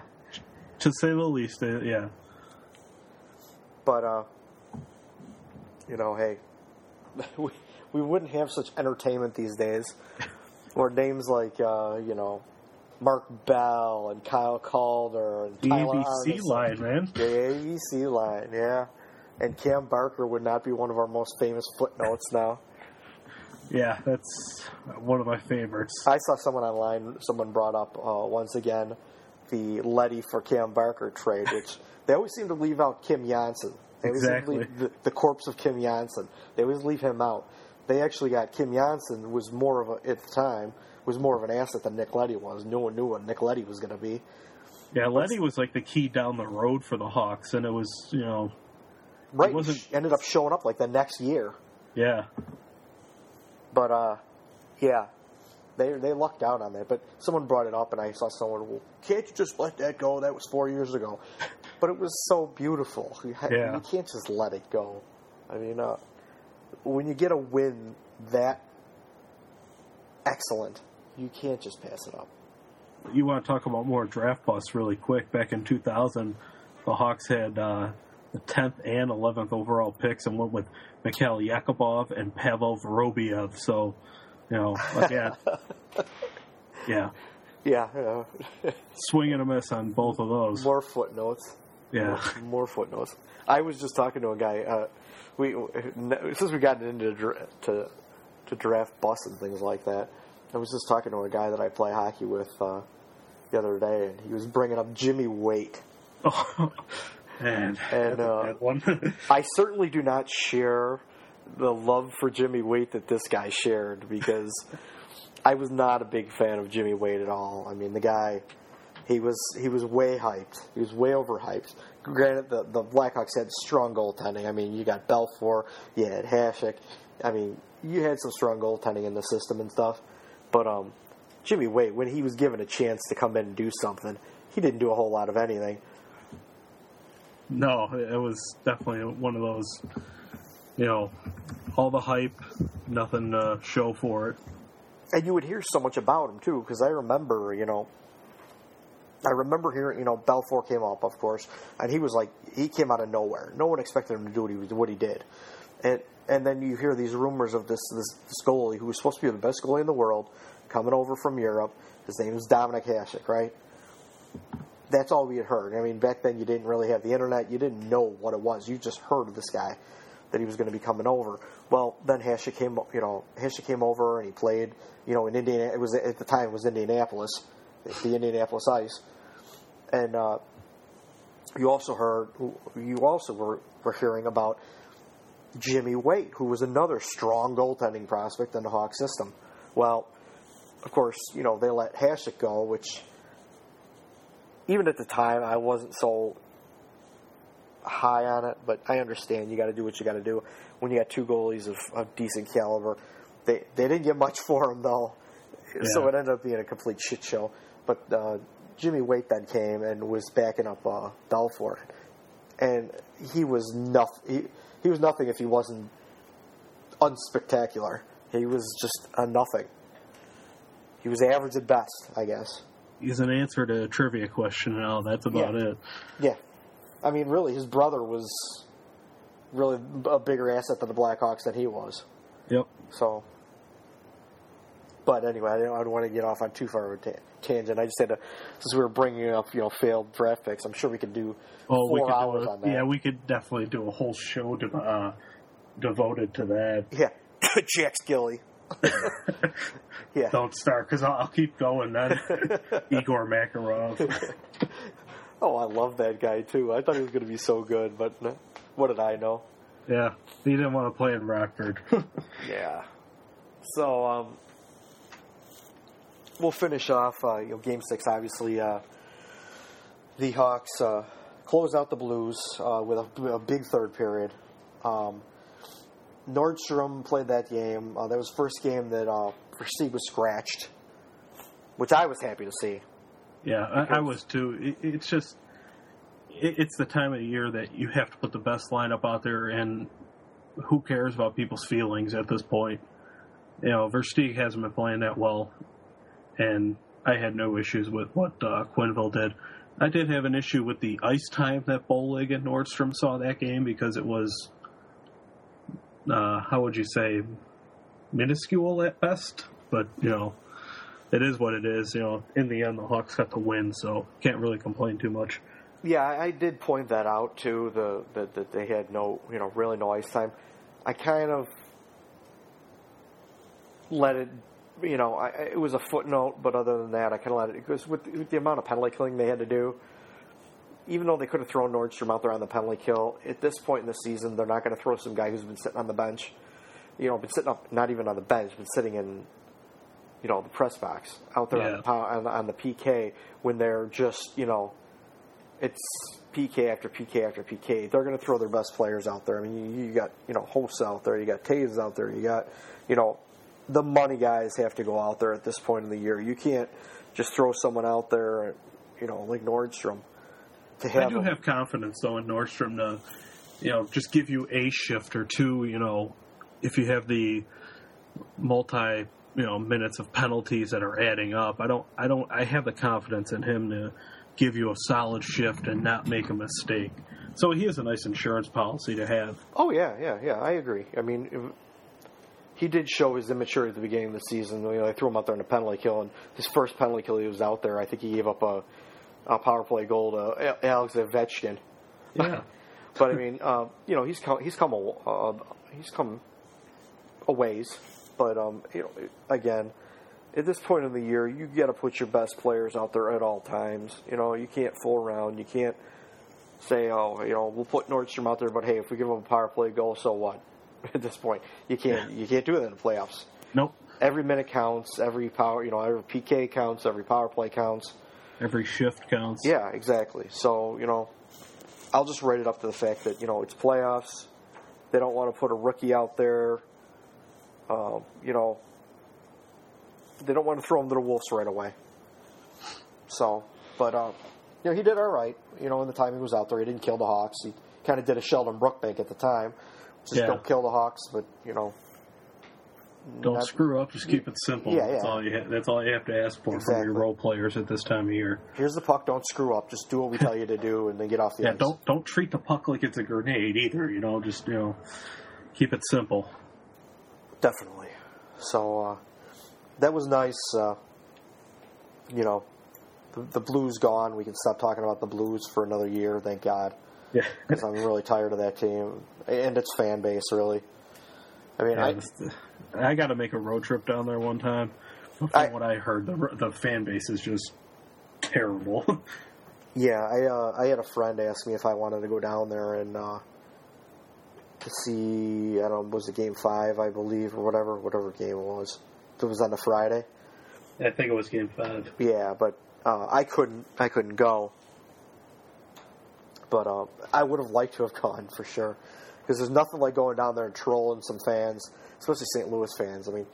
to say the least. Uh, yeah, But uh, you know, hey, [LAUGHS] we, we wouldn't have such entertainment these days, or names like uh, you know Mark Bell and Kyle Calder and the Tyler ABC Arnason. line, man. the ABC line, yeah. And Cam Barker would not be one of our most famous footnotes now. Yeah, that's one of my favorites. I saw someone online, someone brought up uh, once again the Leddy for Cam Barker trade, which they always seem to leave out Kim Johnsson. They always Exactly. leave the, the corpse of Kim Johnsson. They always leave him out. They actually got Kim Johnsson was more of a, at the time was more of an asset than Nick Leddy was. No one knew what Nick Leddy was going to be. Yeah, Leddy was like the key down the road for the Hawks, and it was you know, Right, wasn't- ended up showing up like the next year. yeah, But uh, yeah, they they lucked out on that. But someone brought it up, and I saw someone. Well, can't you just let that go? That was four years ago. But it was so beautiful. You, Yeah. you can't just let it go. I mean, uh, when you get a win that excellent, you can't just pass it up. you want to talk about more draft busts really quick? Back in 2000, the Hawks had uh, the 10th and 11th overall picks and went with Mikhail Yakubov and Pavel Vorobiev. So, you know, again, yeah, Yeah, uh, swing and a miss on both of those. more footnotes. Yeah, more footnotes. I was just talking to a guy. Uh, we since we got into to to draft bus and things like that. I was just talking to a guy that I play hockey with uh, the other day, and he was bringing up Jimmy Waite. [LAUGHS] and And, uh. [LAUGHS] I certainly do not share the love for Jimmy Waite that this guy shared because I was not a big fan of Jimmy Waite at all. I mean, the guy he was he was way hyped. He was way overhyped. Granted, the the Blackhawks had strong goaltending. I mean, you got Belfour, you had Hasek. I mean, you had some strong goaltending in the system and stuff. But um, Jimmy Waite, when he was given a chance to come in and do something, he didn't do a whole lot of anything. No, it was definitely one of those, you know, all the hype, nothing to show for it. and you would hear so much about him too because I remember you know I remember hearing you know Belfour came up of course and he was like he came out of nowhere. No one expected him to do what he what he did. And and then you hear these rumors of this this, this goalie who was supposed to be the best goalie in the world coming over from Europe. His name was Dominik Hasek right? That's all we had heard. I mean back then you didn't really have the internet. You didn't know what it was. You just heard of this guy that he was going to be coming over. Well, then Hasek came, you know, Hasek came over and he played, you know, in Indiana. It was at the time it was Indianapolis, the Indianapolis Ice, and uh, you also heard, you also were, were hearing about Jimmy Waite, who was another strong goaltending prospect in the Hawk system. Well, of course, you know they let Hasek go, which even at the time I wasn't so high on it, but I understand you got to do what you got to do when you got two goalies of, of decent caliber. They they didn't get much [LAUGHS] for him though, so it ended up being a complete shit show. But uh, Jimmy Waite then came and was backing up uh, and he was nothing. He, he was nothing if he wasn't unspectacular. He was just a nothing. He was average at best, I guess. He's an answer to a trivia question now. That's about Yeah. it. Yeah. I mean, really, his brother was really a bigger asset than the Blackhawks than he was. Yep. So, but anyway, I don't, I don't want to get off on too far of a ta- tangent. I just had to, since we were bringing up, you know, failed draft picks. I'm sure we could do Oh, we four could hours do on that. Yeah, we could definitely do a whole show to, uh, devoted to that. Yeah, [COUGHS] Jack Skille. [LAUGHS] yeah. Don't start because I'll, I'll keep going. Then [LAUGHS] Igor Makarov. Oh, I love that guy too. I thought he was going to be so good, but what did I know? Yeah, he didn't want to play in Rockford. [LAUGHS] Yeah. So um, we'll finish off. Uh, you know, Game Six. Obviously, uh, the Hawks uh, close out the Blues uh, with a, a big third period. Um, Nordstrom played that game. Uh, that was the first game that uh, Versteeg was scratched, which I was happy to see. Yeah, I, I was too. It, it's just, it, it's the time of the year that you have to put the best lineup out there, and who cares about people's feelings at this point? You know, Versteeg hasn't been playing that well, and I had no issues with what uh, Quenneville did. I did have an issue with the ice time that Bollig and Nordstrom saw that game because it was, uh, how would you say, minuscule at best. But you know, it is what it is. You know, in the end, the Hawks got the win, so can't really complain too much. Yeah, I did point that out too. The that that they had no, you know, really no ice time. I kind of let it, you know, I- it was a footnote, but other than that, I kind of let it because with, with the amount of penalty killing they had to do, even though they could have thrown Nordstrom out there on the penalty kill, at this point in the season, they're not going to throw some guy who's been sitting on the bench, you know, been sitting up, not even on the bench, been sitting in, you know, the press box out there on, Yeah. the, on, the- on the PK when they're just, you know, it's PK after PK after PK. They're going to throw their best players out there. I mean, you, you got you know Hossa out there, you got Toews out there, you got you know the money guys have to go out there at this point in the year. You can't just throw someone out there, you know, like Nordstrom. To have I do them- have confidence though in Nordstrom to, you know, just give you a shift or two. You know, if you have the multi, you know, minutes of penalties that are adding up, I don't, I don't, I have the confidence in him to give you a solid shift and not make a mistake. So he has a nice insurance policy to have. Oh yeah, yeah, yeah. I agree. I mean, he did show his immaturity at the beginning of the season. You know, they threw him out there in a penalty kill, and his first penalty kill he was out there. I think he gave up a, a power play goal to A- Alex Ovechkin. Yeah. [LAUGHS] But I mean, uh, you know, he's come he's come a uh, he's come a ways. But um, you know, again, at this point in the year, you got to put your best players out there at all times. You know, you can't fool around. You can't say, oh, you know, we'll put Nordstrom out there, but hey, if we give him a power play goal, so what? [LAUGHS] At this point, you can't [LAUGHS] you can't do it in the playoffs. Nope. Every minute counts. Every power, you know, every PK counts. Every power play counts. Every shift counts. Yeah, exactly. So, you know, I'll just write it up to the fact that, you know, it's playoffs. They don't want to put a rookie out there. Um, you know, they don't want to throw him to the Wolves right away. So, but, uh, you know, he did all right, you know, in the time he was out there. He didn't kill the Hawks. He kind of did a Sheldon Brookbank at the time. Just Yeah. don't kill the Hawks, but, you know. Don't not- screw up. Just keep it simple. Yeah, That's yeah. all you. Ha- that's all you have to ask for from your role players at this time of year. Here's the puck. Don't screw up. Just do what we tell you to do and then get off the Yeah, ice. don't don't treat the puck like it's a grenade either. You know, just you know, keep it simple. Definitely. So uh, that was nice. Uh, you know, the, the Blues gone. We can stop talking about the Blues for another year. Thank God, Yeah, because I'm really tired of that team and its fan base. Really. I mean, Yeah, I, I got to make a road trip down there one time. From I- what I heard, the the fan base is just terrible. [LAUGHS] yeah, I uh, I had a friend ask me if I wanted to go down there and uh, to see. I don't know, was it Game Five, I believe, or whatever, whatever game it was. It was on a Friday. I think it was game five. Yeah, but uh, I couldn't. I couldn't go. But uh, I would have liked to have [LAUGHS] gone for sure, because there's nothing like going down there and trolling some fans, especially St. Louis fans. I mean,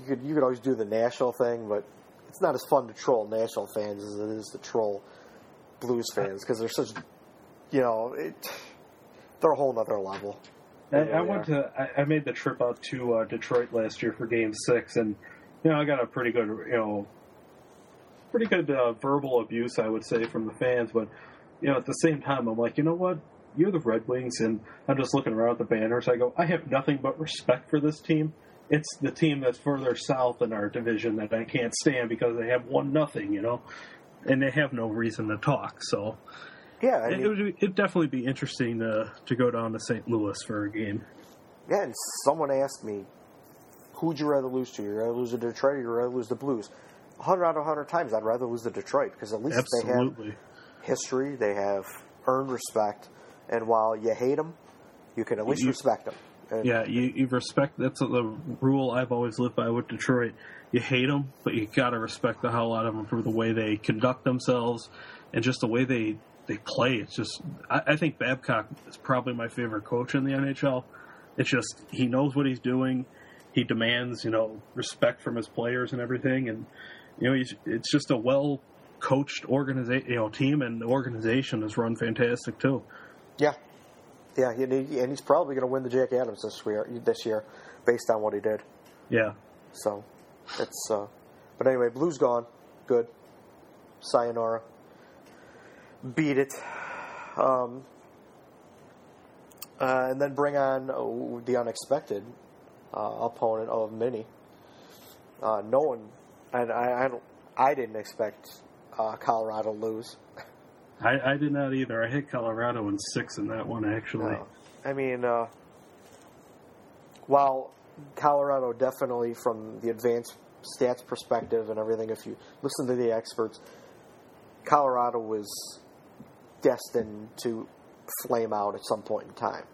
you could you could always do the national thing, but it's not as fun to troll national fans as it is to troll Blues fans because they're such, you know, it, they're a whole other level. I, They I went are. to. I, I made the trip out to uh, Detroit last year for Game Six, and you know I got a pretty good, you know, pretty good uh, verbal abuse, I would say, from the fans. But you know, at the same time, I'm like, you know what? You're the Red Wings, and I'm just looking around at the banners. I go, I have nothing but respect for this team. It's the team that's further south in our division that I can't stand because they have one nothing, you know, and they have no reason to talk. So Yeah, I it, mean, would it'd definitely be interesting to to go down to St. Louis for a game. yeah. And someone asked me, "Who'd you rather lose to? You rather lose to Detroit or you rather lose the Blues?" A hundred out of a hundred times, I'd rather lose to Detroit because at least they have history, they have earned respect, and while you hate them, you can at least You- respect them. And Yeah, you, you respect. That's the rule I've always lived by with Detroit. You hate them, but you gotta respect the hell out of them for the way they conduct themselves and just the way they they play. It's just I, I think Babcock is probably my favorite coach in the NHL. It's just he knows what he's doing. He demands you know respect from his players and everything, and you know he's it's just a well coached organization, you know, team and the organization is run fantastic too. Yeah, yeah, and, he, and he's probably going to win the Jack Adams this year. This year, based on what he did. Yeah, So, it's. Uh, but anyway, Blues gone. Good. Sayonara. Beat it. Um, uh, and then bring on uh, the unexpected uh, opponent of Mini. Uh, no one, and I, I don't, I didn't expect uh, Colorado to lose. I, I did not either. I hit Colorado in six in that one actually. No. I mean, uh, while Colorado definitely, from the advanced stats perspective and everything, if you listen to the experts, Colorado was destined to flame out at some point in time.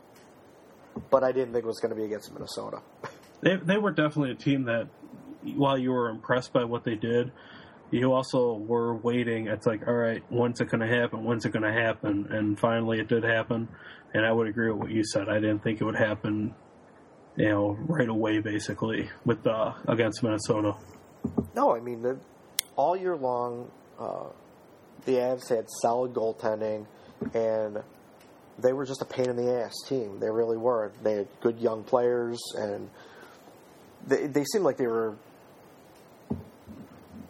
But I didn't think it was going to be against Minnesota. [LAUGHS] They they were definitely a team that, while you were impressed by what they did, you also were waiting. It's like, all right, when's it going to happen? When's it going to happen? And finally, it did happen. And I would agree with what you said. I didn't think it would happen, you know, right away. Basically, with uh, against Minnesota. No, I mean, the, all year long, uh, the Avs had solid goaltending, and they were just a pain in the ass team. They really were. They had good young players, and they, they seemed like they were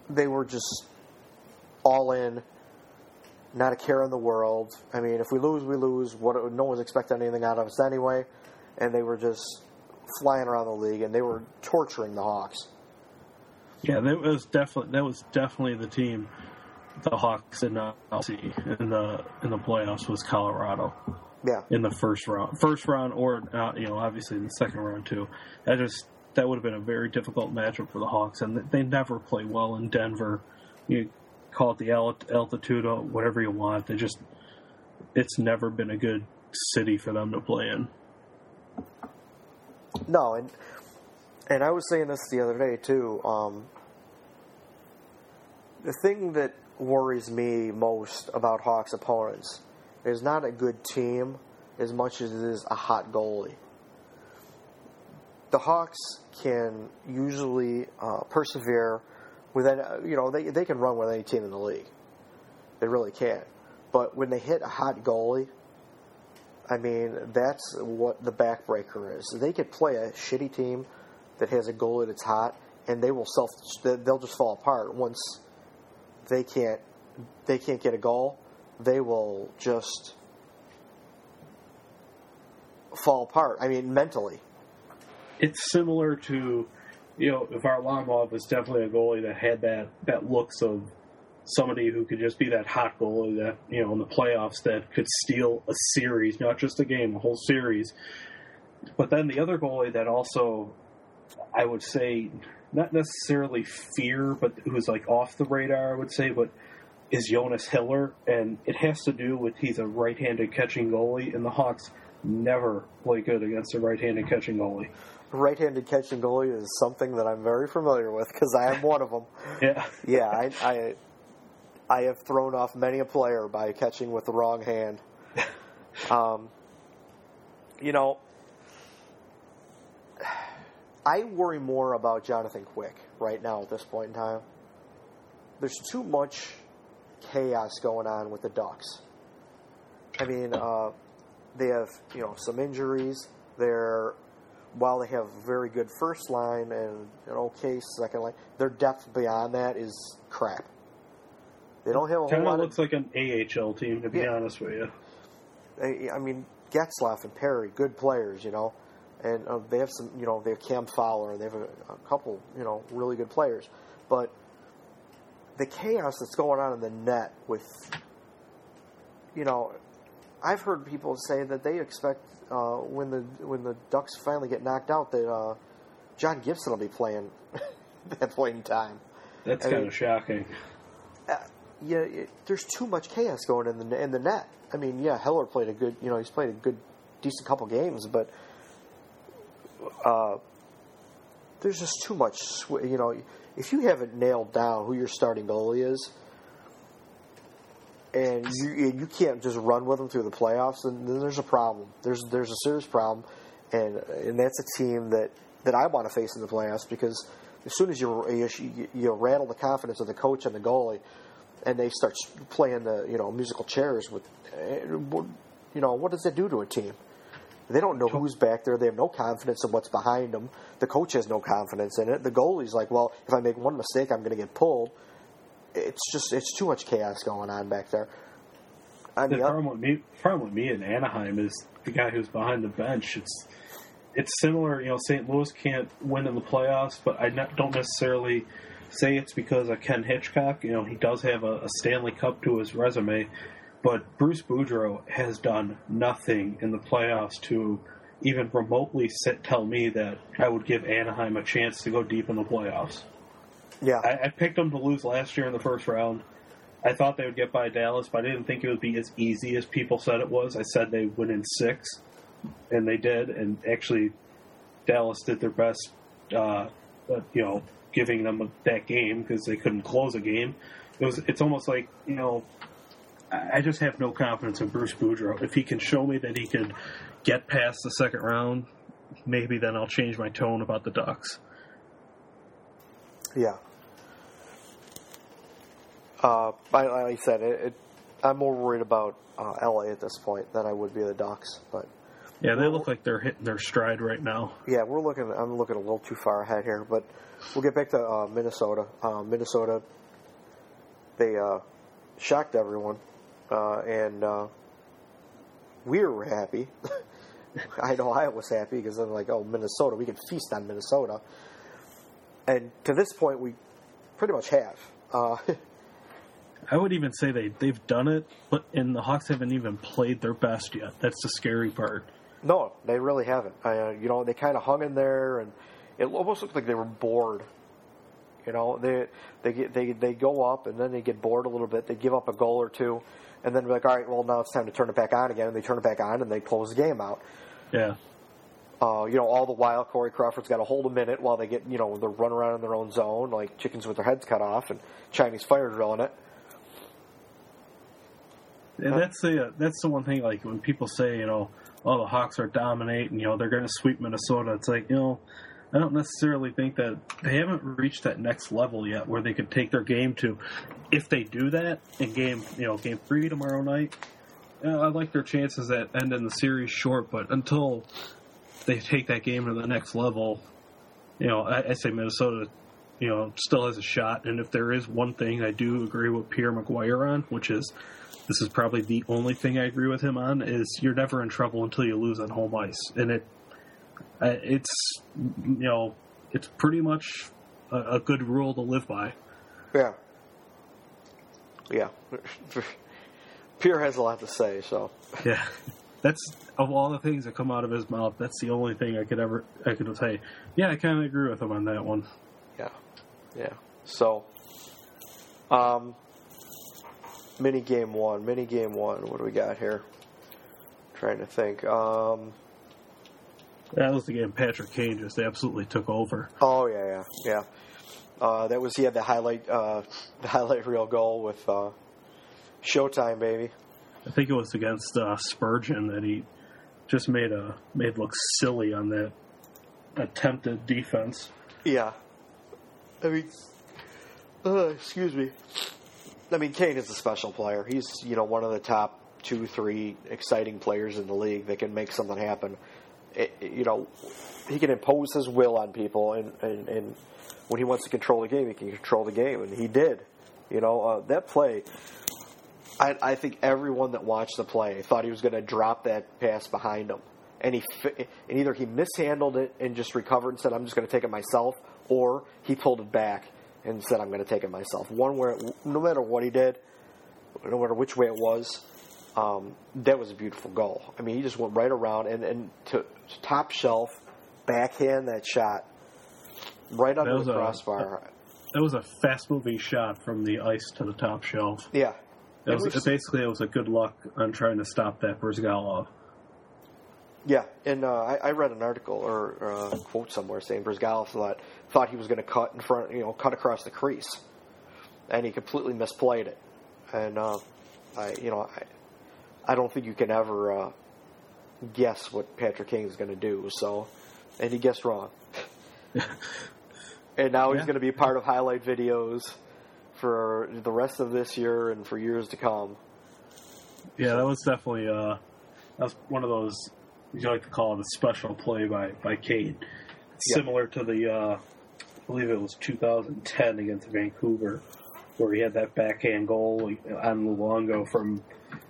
they were just all in, not a care in the world. I mean, if we lose, we lose. What no one's expecting anything out of us anyway, and they were just flying around the league, and they were torturing the Hawks. Yeah, that was definitely that was definitely the team. The Hawks did not see in the in the playoffs was Colorado. Yeah. in the first round, first round, or uh, you know, obviously in the second round too. That just that would have been a very difficult matchup for the Hawks, and they never play well in Denver. You call it the altitude or whatever you want. They just it's never been a good city for them to play in. No, and and I was saying this the other day too. Um, the thing that worries me most about Hawks opponents is not a good team as much as it is a hot goalie. The Hawks can usually uh, persevere with any, you know they they can run with any team in the league. They really can. But when they hit a hot goalie, I mean, that's what the backbreaker is. They could play a shitty team that has a goalie that's hot, and they will self. They'll just fall apart once they can't. They can't get a goal. They will just fall apart. I mean, mentally. It's similar to you know, if Varlamov is definitely a goalie that had that that looks of somebody who could just be that hot goalie that you know in the playoffs that could steal a series, not just a game, a whole series. But then the other goalie that also, I would say, not necessarily fear, but who's like off the radar, I would say, but is Jonas Hiller, and it has to do with he's a right-handed catching goalie, and the Hawks never play good against a right-handed catching goalie. Right-handed catching goalie is something that I'm very familiar with because I am one of them. [LAUGHS] Yeah, Yeah, I, I I have thrown off many a player by catching with the wrong hand. [LAUGHS] Um, you know, I worry more about Jonathan Quick right now at this point in time. There's too much chaos going on with the Ducks. I mean, uh, they have you know some injuries. They're while they have a very good first line and an okay second line, their depth beyond that is crap. They don't have a whole of lot looks like an AHL team, to be Yeah. honest with you. I, I mean, Getzlaf and Perry, good players, you know, and uh, they have some, you know, they have Cam Fowler, they have a, a couple, you know, really good players, but the chaos that's going on in the net with, you know, I've heard people say that they expect uh, when the when the Ducks finally get knocked out that uh, John Gibson will be playing at [LAUGHS] that point in time. That's kind of shocking. uh, yeah, it, there's too much chaos going in the in the net. I mean, yeah, Hiller played a good, you know, he's played a good, decent couple games, but uh, there's just too much. Sw- you know, if you haven't nailed down who your starting goalie is, and you and you can't just run with them through the playoffs, then, then there's a problem. There's there's a serious problem, and and that's a team that that I want to face in the playoffs because as soon as you you, you rattle the confidence of the coach and the goalie, and they start playing the you know musical chairs with, eh, you know what does that do to a team? They don't know who's back there. They have no confidence in what's behind them. The coach has no confidence in it. The goalie's like, well, if I make one mistake, I'm going to get pulled. It's just it's too much chaos going on back there. I The problem with me, problem with me in Anaheim is the guy who's behind the bench. It's it's similar. You know, St. Louis can't win in the playoffs, but I not, don't necessarily say it's because of Ken Hitchcock. You know, he does have a, a Stanley Cup to his resume, but Bruce Boudreau has done nothing in the playoffs to even remotely sit, tell me that I would give Anaheim a chance to go deep in the playoffs. yeah, I, I picked them to lose last year in the first round. I thought they would get by Dallas, but I didn't think it would be as easy as people said it was. I said they win in six, and they did. And actually, Dallas did their best, uh, you know, giving them that game because they couldn't close a game. It was. It's almost like you know, I just have no confidence in Bruce Boudreau. If he can show me that he can get past the second round, maybe then I'll change my tone about the Ducks. yeah. Uh, I, like I said, it, it, I'm more worried about uh, LA at this point than I would be the Ducks. But Yeah, they look like they're hitting their stride right now. yeah, we're looking. I'm looking a little too far ahead here, but we'll get back to uh, Minnesota. Uh, Minnesota, they uh, shocked everyone, and uh, we were happy. [LAUGHS] I know I was happy because I'm like, oh, Minnesota, we can feast on Minnesota. And to this point, we pretty much have. Uh, I would even say they they've done it, but and the Hawks haven't even played their best yet. That's the scary part. No, they really haven't. Uh, you know, they kind of hung in there, and it almost looked like they were bored. You know, they they get they they go up, and then they get bored a little bit. They give up a goal or two, and then they're like, all right, well now it's time to turn it back on again, and they turn it back on, and they close the game out. Yeah, Uh, you know, all the while Corey Crawford's got to hold a minute while they get you know they're running around in their own zone like chickens with their heads cut off, and Chinese fire drilling it. and that's the uh, that's the one thing. Like when people say, you know, oh the Hawks are dominating, you know, they're going to sweep Minnesota. It's like you know, I don't necessarily think that they haven't reached that next level yet where they could take their game to. If they do that in game, you know, game three tomorrow night, yeah, I like their chances at ending the series short. But until they take that game to the next level, you know, I, I say Minnesota, you know, still has a shot. And if there is one thing I do agree with Pierre McGuire on, which is this is probably the only thing I agree with him on, is you're never in trouble until you lose on home ice, and it, it's, you know, it's pretty much a, a good rule to live by. Yeah, yeah. [LAUGHS] Pierre has a lot to say, so Yeah, that's of all the things that come out of his mouth. That's the only thing I could ever I could say. Yeah, I kind of agree with him on that one. Yeah, yeah. So, um, mini game one, mini game one. What do we got here? trying to think. Um, That was the game Patrick Kane just absolutely took over. oh yeah, yeah, yeah. Uh, that was he had the highlight, uh, [LAUGHS] the highlight reel goal with uh, Showtime, baby. I think it was against uh, Spurgeon that he just made a made look silly on that attempted defense. Yeah. I mean, uh, excuse me. I mean, Kane is a special player. He's, you know, one of the top two, three exciting players in the league that can make something happen. You know, he can impose his will on people, and, and, and when he wants to control the game, he can control the game, and he did. You know, uh, that play. I, I think everyone that watched the play thought he was going to drop that pass behind him, and he and either he mishandled it and just recovered and said, "I'm just going to take it myself," or he pulled it back and said, "I'm going to take it myself." One where, no matter what he did, no matter which way it was, um, that was a beautiful goal. I mean, he just went right around and, and to, to top shelf, backhand that shot right under the a- crossbar. That was a fast moving shot from the ice to the top shelf. yeah. It was, it basically, it was a good luck on trying to stop that Bryzgalov. Yeah, and uh, I, I read an article or uh, quote somewhere saying Bryzgalov thought thought he was going to cut in front, you know, cut across the crease, and he completely misplayed it. And uh, I, you know, I, I don't think you can ever uh, guess what Patrick Kane is going to do. So, and he guessed wrong. [LAUGHS] and now he's going to be part of highlight videos for the rest of this year and for years to come. Yeah, that was definitely uh, that was one of those you like to call it a special play by by Kane. Yeah. Similar to the uh, I believe it was 2010 against Vancouver, where he had that backhand goal on Luongo from.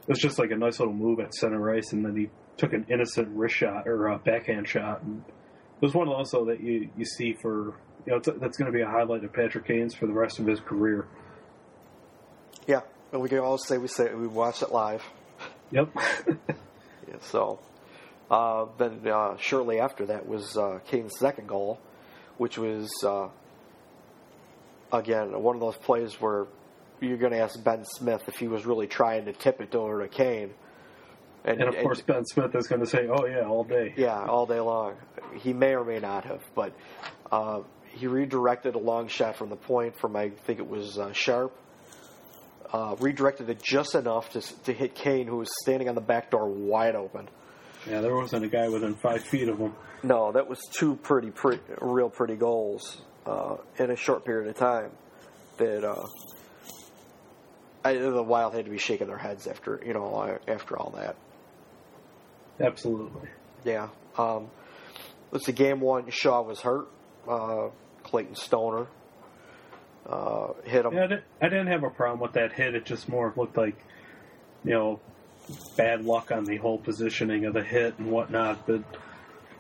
It was just like a nice little move at center ice, and then he took an innocent wrist shot or a backhand shot. And it was one also that you you see for you know that's going to be a highlight of Patrick Kane's for the rest of his career. Yeah, and we can always say we say we watched it live. Yep. [LAUGHS] Yeah, so uh, then uh, shortly after that was uh, Kane's second goal, which was uh, again one of those plays where you're going to ask Ben Smith if he was really trying to tip it over to Kane, and of course Ben Smith is going to say, "Oh yeah, all day." yeah, all day long. He may or may not have, but uh, he redirected a long shot from the point from I think it was uh, Sharp. Uh, redirected it just enough to to hit Kane, who was standing on the back door wide open. Yeah, there wasn't a guy within five feet of him. No, that was two pretty, pretty real pretty goals uh, in a short period of time. That uh, I, the Wild had to be shaking their heads after you know after all that. Absolutely. Yeah. Um, let's see. Game one, Shaw was hurt. Uh, Clayton Stoner uh, hit him. Yeah, I didn't, have a problem with that hit. It just more looked like, you know, bad luck on the whole positioning of the hit and whatnot. But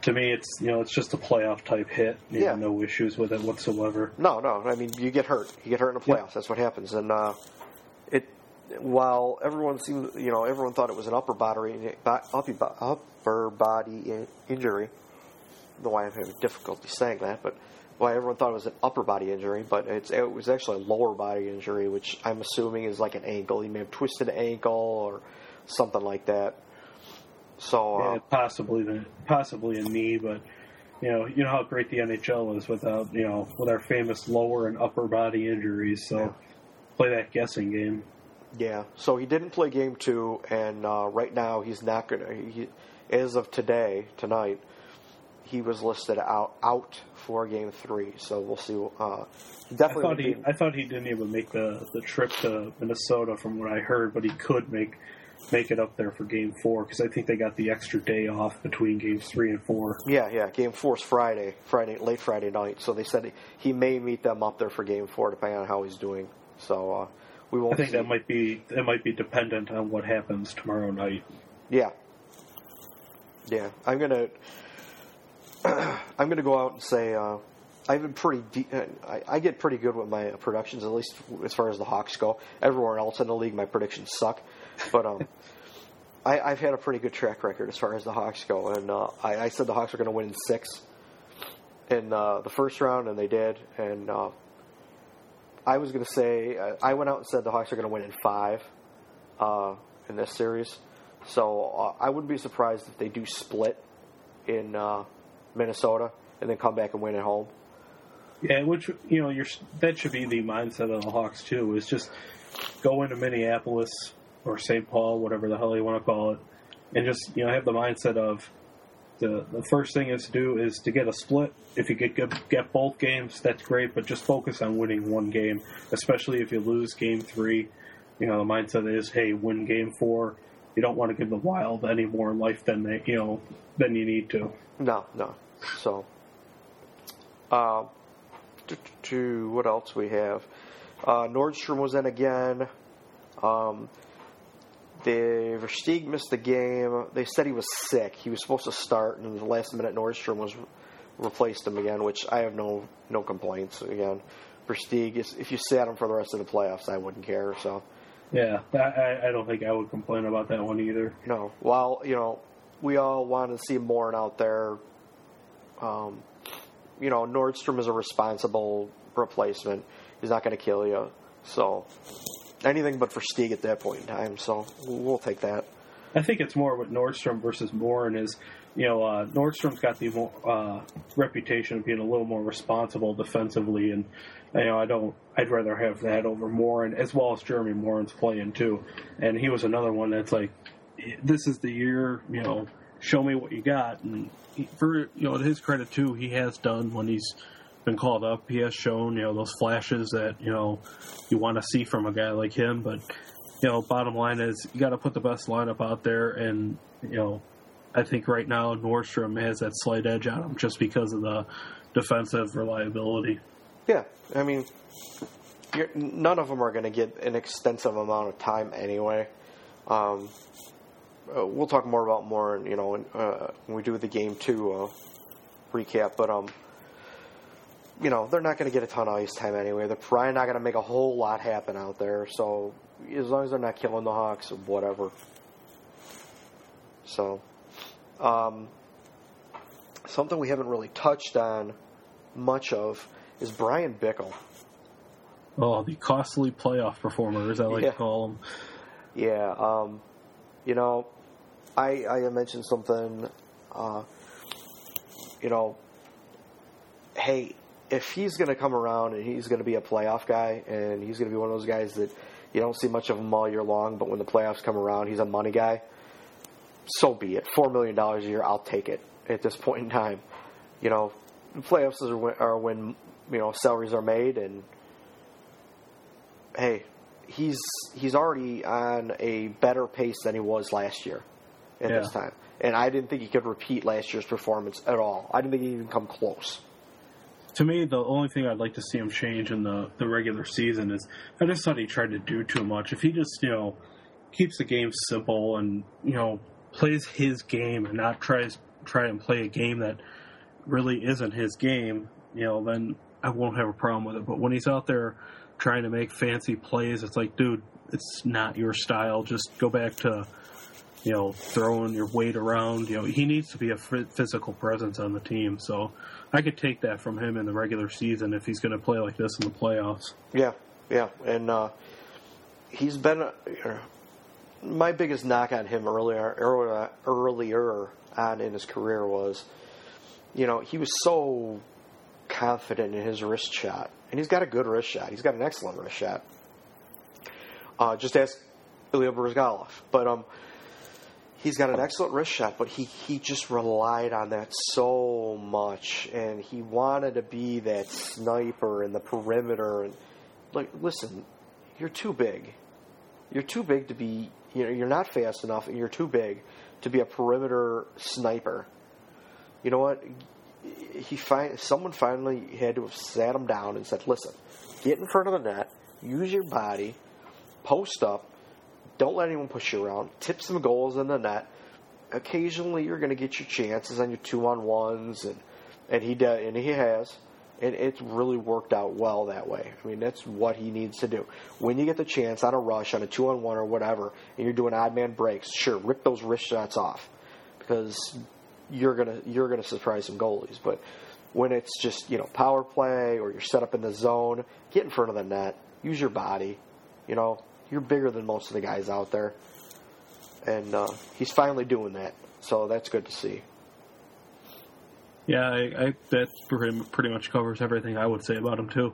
to me, it's you know, it's just a playoff type hit. You Yeah. have no issues with it whatsoever. No, no. I mean, you get hurt. You get hurt in the playoffs. Yeah. That's what happens. And uh, while everyone seemed, you know, everyone thought it was an upper body, upper, upper body injury. I don't why I'm having difficulty saying that, but why everyone thought it was an upper body injury, but it's it was actually a lower body injury, which I'm assuming is like an ankle. He may have twisted an ankle or something like that. So uh, Yeah, possibly the possibly a knee, but you know, you know how great the NHL is without you know with our famous lower and upper body injuries. So Yeah. play that guessing game. Yeah, so he didn't play game two, and uh, right now he's not going to. He, as of today, tonight, he was listed out out for game three. So we'll see. Uh, I definitely. thought he I thought he didn't even make the, the trip to Minnesota from what I heard, but he could make make it up there for game four because I think they got the extra day off between games three and four. yeah, yeah. Game four is Friday, Friday, late Friday night. So they said he, he may meet them up there for game four, depending on how he's doing. So uh, we won't. I think see. that might be that might be dependent on what happens tomorrow night. Yeah. Yeah, I'm gonna. [CLEARS THROAT] I'm gonna go out and say uh, I've been pretty. De- uh, I, I get pretty good with my predictions, at least as far as the Hawks go. Everywhere else in the league, my predictions suck, but um, [LAUGHS] I, I've had a pretty good track record as far as the Hawks go, and uh, I, I said the Hawks were going to win in six in uh, the first round, and they did. And uh, I was going to say uh, I went out and said the Hawks are going to win in five uh, in this series. So uh, I wouldn't be surprised if they do split in uh, Minnesota and then come back and win at home. Yeah, which you know, you're that should be the mindset of the Hawks too. Is just go into Minneapolis or St. Paul, whatever the hell you want to call it, and just you know have the mindset of the the first thing is to do is to get a split. If you get get, get both games, that's great, but just focus on winning one game, especially if you lose game three. You know, the mindset is, hey, win game four, you don't want to give the Wild any more life than they you know than you need to. No, no. So, uh, to, to what else we have? Uh, Nordstrom was in again. Um, the Versteeg missed the game. They said he was sick. He was supposed to start, and the last minute Nordstrom was replaced him again, which I have no no complaints. Again, Versteeg if you sat him for the rest of the playoffs, I wouldn't care. So Yeah, I, I don't think I would complain about that one either. no, while you know we all want to see Morin out there. Um, you know Nordstrom is a responsible replacement. He's not going to kill you. So anything but Versteeg at that point in time. So we'll take that. I think it's more what Nordstrom versus Morin is, you know, uh, Nordstrom's got the uh, reputation of being a little more responsible defensively, and you know, I don't. I'd rather have that over Morin as well as Jeremy Morin's playing too, and he was another one that's like, this is the year, you know, show me what you got, and he, for you know, to his credit too, he has done when he's been called up. He has shown, you know, those flashes that you know you want to see from a guy like him, but you know, bottom line is you got to put the best lineup out there, and you know, I think right now Nordstrom has that slight edge on him just because of the defensive reliability. Yeah, I mean, none of them are going to get an extensive amount of time anyway. Um, uh, we'll talk more about more, you know, when, uh, when we do the game two uh, recap. But um, you know, they're not going to get a ton of ice time anyway. They're probably not going to make a whole lot happen out there. So as long as they're not killing the Hawks, whatever. So, um, something we haven't really touched on much of is Bryan Bickell. Oh, the costly playoff performer, as I like Yeah. to call him. Yeah, um, you know, I I mentioned something. Uh, you know, hey, if he's going to come around and he's going to be a playoff guy, and he's going to be one of those guys that you don't see much of him all year long, but when the playoffs come around, he's a money guy. So be it. Four million dollars a year, I'll take it at this point in time. You know, the playoffs are when, are when you know salaries are made, and hey, he's he's already on a better pace than he was last year at Yeah. this time. And I didn't think he could repeat last year's performance at all. I didn't think he'd even come close. To me, the only thing I'd like to see him change in the, the regular season is I just thought he tried to do too much. If he just, you know, keeps the game simple and, you know, plays his game and not tries try and play a game that really isn't his game, you know, then I won't have a problem with it. But when he's out there trying to make fancy plays, it's like, dude, it's not your style. Just go back to, you know, throwing your weight around. You know, he needs to be a physical presence on the team. So I could take that from him in the regular season if he's going to play like this in the playoffs. Yeah, yeah, and uh, he's been uh, my biggest knock on him earlier, earlier, earlier on in his career was, you know, he was so confident in his wrist shot, and he's got a good wrist shot. He's got an excellent wrist shot. Uh, just ask Ilya Bryzgalov, but um, he's got an excellent wrist shot, but he, he just relied on that so much, and he wanted to be that sniper in the perimeter. And like, listen, you're too big. You're too big to be. You know, you're not fast enough, and you're too big to be a perimeter sniper. You know what? He find someone finally had to have sat him down and said, "Listen, get in front of the net, use your body, post up, don't let anyone push you around, tip some goals in the net. Occasionally, you're going to get your chances on your two on ones, and and he does, and he has, and it's really worked out well that way. I mean, that's what he needs to do. When you get the chance on a rush, on a two on one or whatever, and you're doing odd man breaks, sure, rip those wrist shots off because you're gonna you're gonna surprise some goalies, but. When it's just you know power play or you're set up in the zone, get in front of the net, use your body, you know, you're bigger than most of the guys out there. And uh, he's finally doing that. So that's good to see. Yeah, I, I that pretty, pretty much covers everything I would say about him too.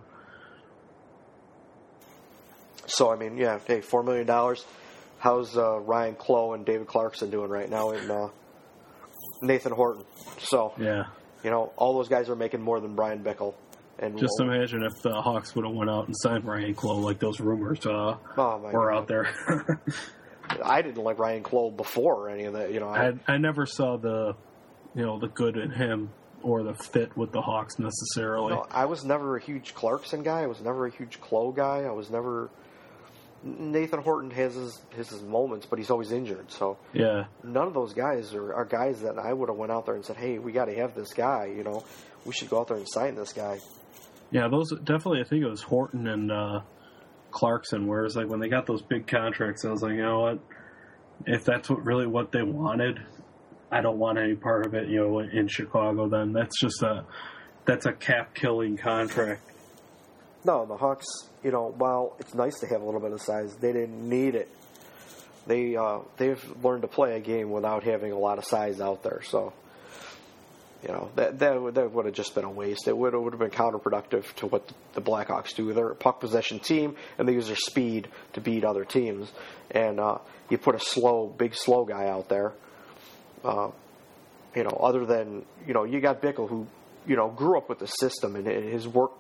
So, I mean, yeah, hey, $4 million. How's uh, Ryan Clowe and David Clarkson doing right now And uh, Nathan Horton? So, Yeah, you know, all those guys are making more than Bryan Bickell. And just imagine if the Hawks would have went out and signed Ryan Clowe like those rumors uh, oh were God. out there. [LAUGHS] I didn't like Ryan Clowe before any of that. You know, I, I I never saw the you know the good in him or the fit with the Hawks necessarily. no, I was never a huge Clarkson guy. I was never a huge Clowe guy. I was never. Nathan Horton has his, has his moments, but he's always injured. So Yeah, none of those guys are, are guys that I would have went out there and said, "Hey, we got to have this guy." You know, we should go out there and sign this guy. Yeah, those definitely. I think it was Horton and uh, Clarkson. Whereas like when they got those big contracts, I was like, you know what? If that's what really what they wanted, I don't want any part of it. You know, in Chicago, then that's just a that's a cap killing contract. No, the Hawks, you know, while it's nice to have a little bit of size, they didn't need it. They uh, they've learned to play a game without having a lot of size out there. So, you know, that that would, that would have just been a waste. It would would have been counterproductive to what the Blackhawks do. They're a puck possession team, and they use their speed to beat other teams. And uh, you put a slow, big, slow guy out there. Uh, you know, other than you know, you got Bickell who you know grew up with the system and his work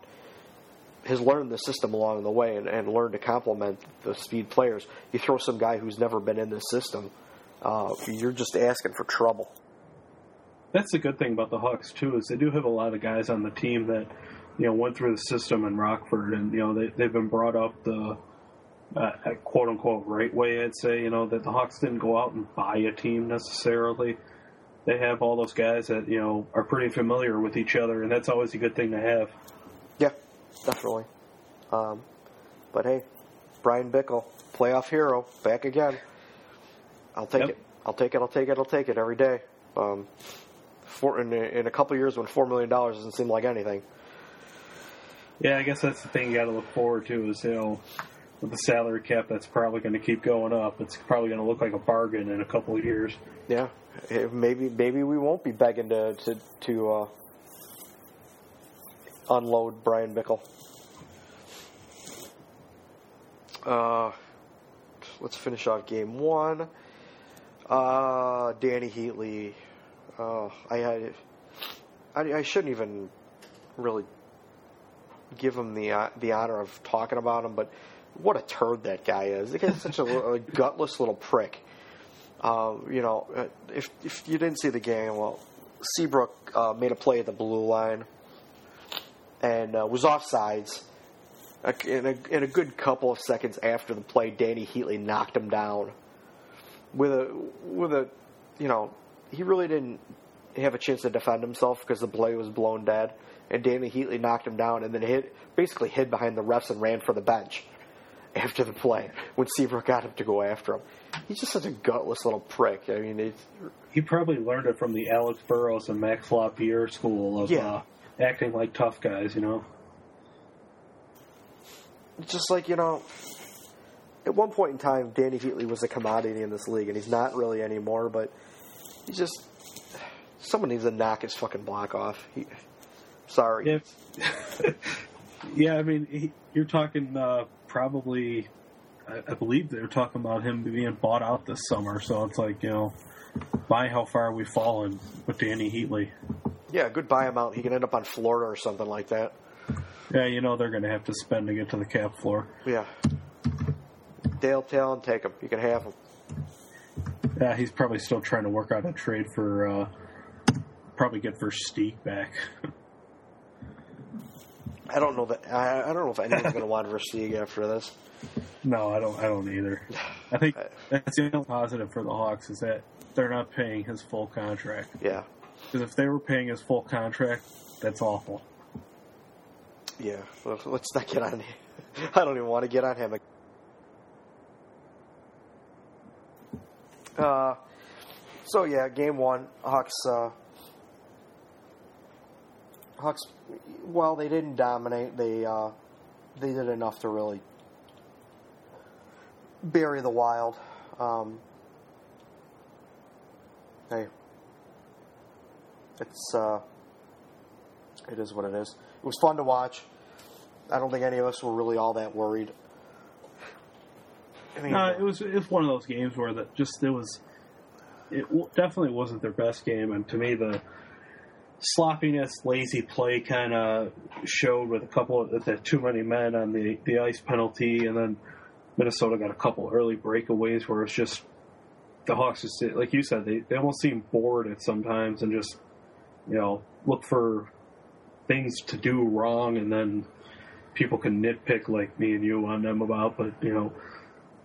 has learned the system along the way and, and learned to complement the speed players. You throw some guy who's never been in the system, uh, you're just asking for trouble. That's the good thing about the Hawks too is they do have a lot of guys on the team that you know went through the system in Rockford and you know they they've been brought up the uh, quote unquote right way. I'd say you know that the Hawks didn't go out and buy a team necessarily. They have all those guys that you know are pretty familiar with each other, and that's always a good thing to have. Yeah, definitely. Um, but hey, Bryan Bickell, playoff hero, back again. I'll take Yep. it. I'll take it. I'll take it. I'll take it every day. Um, for in, a- in a couple of years, when four million dollars doesn't seem like anything. Yeah, I guess that's the thing you got to look forward to is you know with the salary cap that's probably going to keep going up. It's probably going to look like a bargain in a couple of years. Yeah, maybe maybe we won't be begging to to, to uh, unload Bryan Bickell. Uh, let's finish off game one. Uh, Dany Heatley. Uh, I. I, I shouldn't even really give him the uh, the honor of talking about him, but what a turd that guy is! Guy's such a, a gutless little prick. Uh, you know, uh, if if you didn't see the game, well, Seabrook uh, made a play at the blue line and uh, was offsides. Uh, In a, in a good couple of seconds after the play, Dany Heatley knocked him down with a with a, you know, he really didn't have a chance to defend himself because the play was blown dead, and Dany Heatley knocked him down and then hid basically hid behind the refs and ran for the bench after the play when Seabrook got him to go after him. He's just such a gutless little prick. I mean, it's, He probably learned it from the Alex Burrows and Max Lapierre school of Yeah. uh, acting like tough guys, you know. it's just like you know. At one point in time, Dany Heatley was a commodity in this league, and he's not really anymore. But he just someone needs to knock his fucking block off. He, sorry, Yeah, [LAUGHS] yeah. I mean, he, you're talking uh, probably. I, I believe they're talking about him being bought out this summer. So it's like you know, by how far we've fallen with Dany Heatley. yeah, good buy him out. He can end up on Florida or something like that. Yeah, you know they're going to have to spend to get to the cap floor. Yeah, Dale Tallon, take him. You can have him. Yeah, he's probably still trying to work out a trade for. Uh, probably get Versteeg back. [LAUGHS] I don't know that. I, I don't know if anyone's going to want Versteeg after this. [LAUGHS] No, I don't. I don't either. [SIGHS] I think that's the only positive for the Hawks is that they're not paying his full contract. Yeah, Because if they were paying his full contract, that's awful. yeah. Let's not get on. Him. [LAUGHS] I don't even want to get on him. Uh, so yeah, game one, Hawks. Uh, Hawks. Well, they didn't dominate. They uh, they did enough to really bury the Wild. Um, hey, it's uh, it is what it is. It was fun to watch. I don't think any of us were really all that worried. I mean, No, it was it was one of those games where that just it was it definitely wasn't their best game, and to me the sloppiness, lazy play kind of showed with a couple of the too many men on the the ice penalty, and then Minnesota got a couple early breakaways where it's just the Hawks just like you said they they almost seem bored at sometimes and just you know look for things to do wrong and then people can nitpick like me and you on them about but you know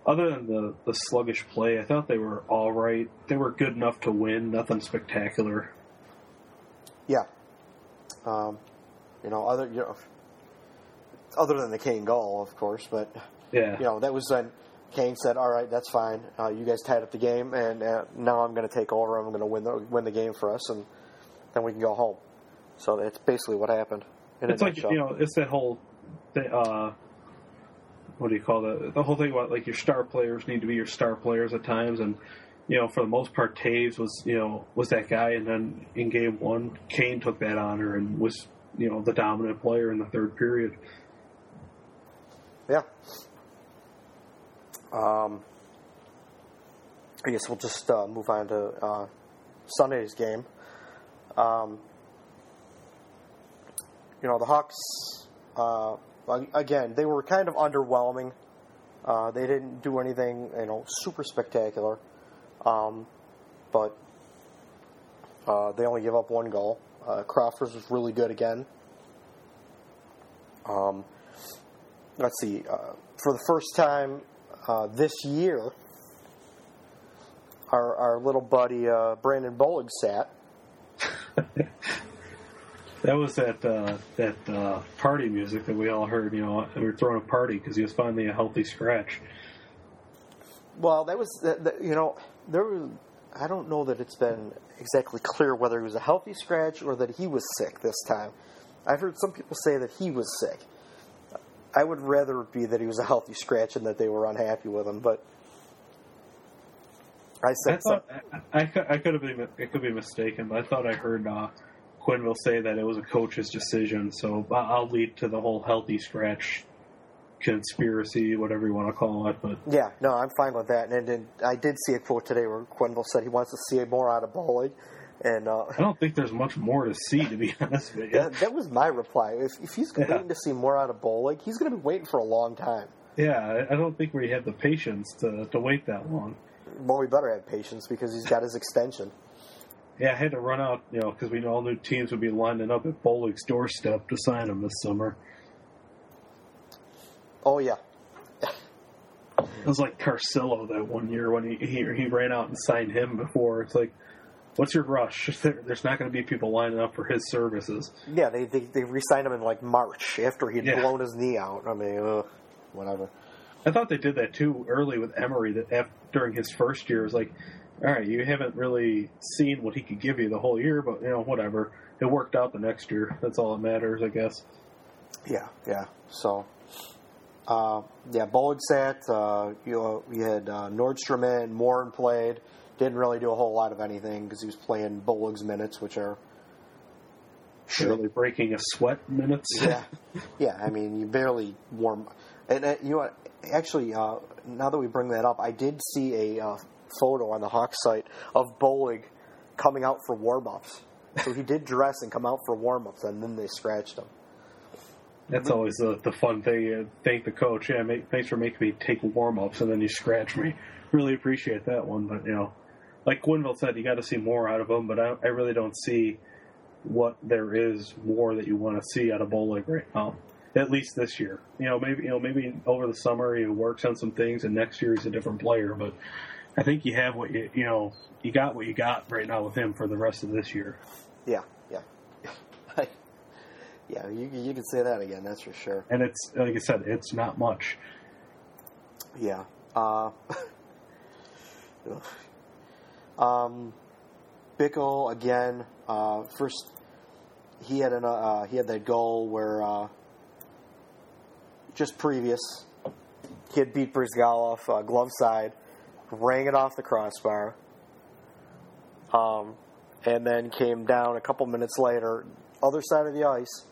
other than the the sluggish play I thought they were all right they were good enough to win nothing spectacular Yeah. Um, you know, other you know, other than the Kane goal, of course, but yeah you know that was when Kane said, "All right, that's fine. Uh, you guys tied up the game, and uh, now I'm going to take over. I'm going to win the win the game for us, and then we can go home." So that's basically what happened. It's like nutshell. you know it's that whole th- uh what do you call that the whole thing about like your star players need to be your star players at times and you know for the most part Toews was you know was that guy and then in game one Kane took that honor and was you know the dominant player in the third period Yeah. Um, I guess we'll just uh, move on to uh, Sunday's game. Um, you know, the Hawks, uh, again, they were kind of underwhelming. Uh, they didn't do anything, you know, super spectacular. Um, but uh, they only gave up one goal. Uh, Crawford was really good again. Um, let's see, uh, for the first time uh, this year, our, our little buddy uh, Brandon Bollig sat. [LAUGHS] that was that uh, that uh, party music that we all heard you know we were throwing a party because he was finally a healthy scratch Well, that was, that, that, you know, there was, I don't know that it's been exactly clear whether he was a healthy scratch or that he was sick this time. I've heard some people say that he was sick. I would rather be that he was a healthy scratch and that they were unhappy with him, but I I said thought I, I, could- I could have been I could be mistaken, but I thought I heard uh, Quenneville say that it was a coach's decision. So I'll lead to the whole healthy scratch conspiracy, whatever you want to call it. But Yeah, no, I'm fine with that. And, and I did see a quote today where Quenneville said he wants to see more out of Bollig, and uh, I don't think there's much more to see, to be [LAUGHS] honest with you. that, that was my reply. If, if he's Yeah. waiting to see more out of Bollig, he's going to be waiting for a long time. Yeah, I- I don't think we have the patience to to wait that long. Well, we better have patience because he's got his extension. Yeah, I had to run out, you know, because we all knew teams would be lining up at Bollig's doorstep to sign him this summer. Oh yeah, It was like Carcillo that one year when he he, he ran out and signed him before. It's like, what's your rush? [LAUGHS] There, there's not going to be people lining up for his services. yeah. They they, they re-signed him in like March after he'd Yeah. blown his knee out. I mean, ugh, whatever. I thought they did that too early with Emery. That af during his first year, it was like, all right, you haven't really seen what he could give you the whole year, but you know, whatever. It worked out the next year. That's all that matters, I guess. Yeah, yeah. So, uh, yeah, Bollig sat. Uh, you we had uh, Nordstrom in, Morin played. Didn't really do a whole lot of anything because he was playing Bollig's minutes, which are Surely breaking a sweat minutes. yeah, [LAUGHS] yeah. I mean, you barely warm. And uh, you know what? Actually, uh, now that we bring that up, I did see a uh, photo on the Hawks site of Bollig coming out for warm ups. So he did dress and come out for warm ups, and then they scratched him. That's always the, the fun thing. You thank the coach. Yeah, make, thanks for making me take warm ups, and then you scratch me. Really appreciate that one. But you know, like Quenneville said, you got to see more out of him. But I, I really don't see what there is more that you want to see out of Bollig right now. At least this year. You know, maybe you know maybe over the summer he works on some things, and next year he's a different player. But I think you have what you you know you got what you got right now with him for the rest of this year. Yeah, yeah, [LAUGHS] yeah. You you can say that again. That's for sure. And it's like I said, it's not much. Yeah. Uh, [LAUGHS] um, Bickell again. Uh, first, he had an uh, he had that goal where uh, just previous he had beat Bryzgalov uh, glove side, rang it off the crossbar, um, and then came down a couple minutes later, other side of the ice,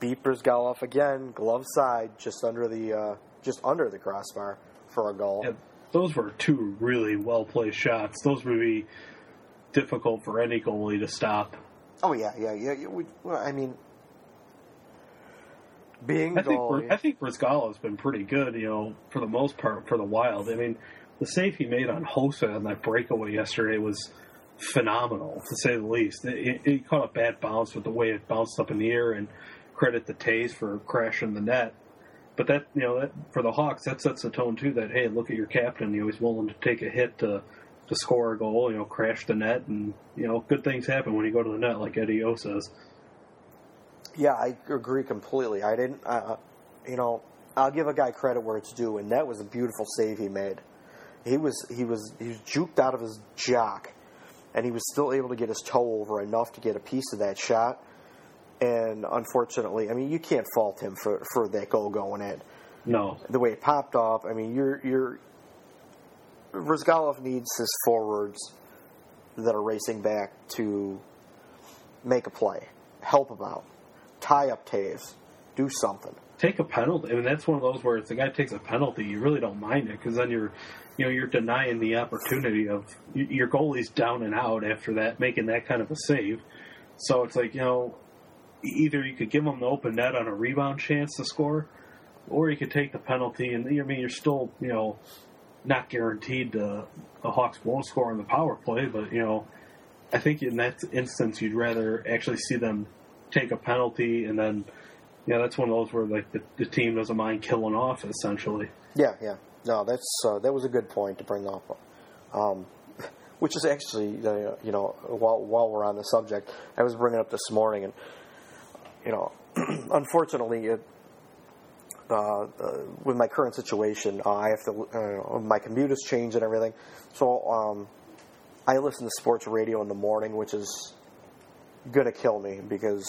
beat Bryzgalov again, glove side, just under the uh, just under the crossbar for a goal. Yeah, those were two really well placed shots. Those would be difficult for any goalie to stop. Oh yeah, yeah, yeah. yeah, We, well, I mean, being I think. I think Brizgalo's been pretty good, you know, for the most part for the Wild. I mean, the save he made on Hossa on that breakaway yesterday was phenomenal, to say the least. It, it, it caught a bad bounce with the way it bounced up in the air, and credit the Toews for crashing the net. But that, you know, that for the Hawks, that sets the tone too. That hey, look at your captain; you know, he's willing to take a hit to to score a goal. You know, crash the net, and you know, good things happen when you go to the net, like Eddie O says. Yeah, I agree completely. I didn't, uh, you know, I'll give a guy credit where it's due, and that was a beautiful save he made. He was he was he was juked out of his jock, and he was still able to get his toe over enough to get a piece of that shot. And unfortunately, I mean, you can't fault him for for that goal going in. No, The way it popped off, I mean, you're you're Rizgalov needs his forwards that are racing back to make a play, help him out, tie up Toews, do something. Take a penalty. I mean, that's one of those where if the guy takes a penalty, you really don't mind it because then you're, you know, you're denying the opportunity of your goalie's down and out after that, making that kind of a save. So it's like you know, either you could give him the open net on a rebound chance to score, or you could take the penalty, and I mean, you're still, you know, not guaranteed uh, the Hawks won't score on the power play, but you know, I think in that instance, you'd rather actually see them take a penalty and then. Yeah, that's one of those where like the, the team doesn't mind killing off essentially. Yeah, yeah. No, that's uh, that was a good point to bring up. Um, [LAUGHS] which is actually, uh, you know, while while we're on the subject, I was bringing up this morning, and you know, [CLEARS THROAT] unfortunately, it, uh, uh, with my current situation, uh, I have to. Uh, my commute has changed and everything, so um, I listen to sports radio in the morning, which is gonna kill me because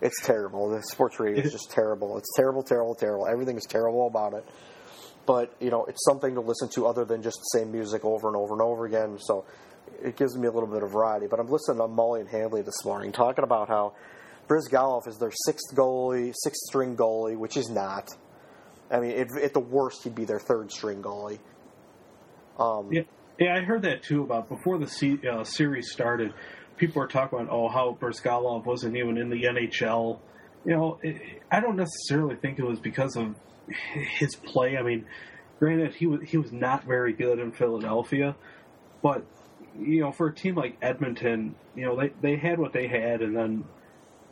it's terrible. The sports radio is [LAUGHS] just terrible. It's terrible, terrible, terrible. Everything is terrible about it. But you know, it's something to listen to other than just the same music over and over and over again. So it gives me a little bit of variety. But I'm listening to Mully and Hanley this morning talking about how Bryzgalov is their sixth goalie, sixth string goalie, which is not. I mean, at the worst, he'd be their third string goalie. Um, Yeah, yeah, I heard that too about before the se- uh, series started. People were talking about oh how Bryzgalov wasn't even in the NHL. You know, it, I don't necessarily think it was because of his play. I mean, granted he was he was not very good in Philadelphia, but you know for a team like Edmonton, you know they they had what they had, and then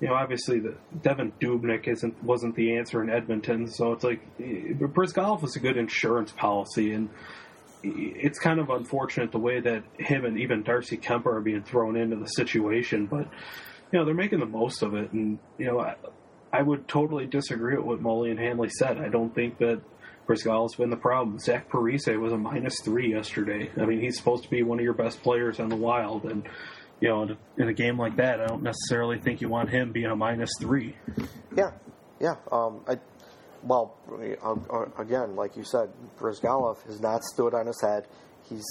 you know obviously the Devan Dubnyk isn't wasn't the answer in Edmonton, so it's like Bryzgalov was a good insurance policy and it's kind of unfortunate the way that him and even Darcy Kuemper are being thrown into the situation, but you know they're making the most of it, and you know I, I would totally disagree with what Mully and Hanley said. I don't think that Brizgal's been the problem. Zach Parise was a minus three yesterday. I mean, he's supposed to be one of your best players on the Wild, and you know, in a, in a game like that, I don't necessarily think you want him being a minus three. Yeah, yeah. Um, I, well, uh, uh, again, like you said, Bryzgalov has not stood on his head. He's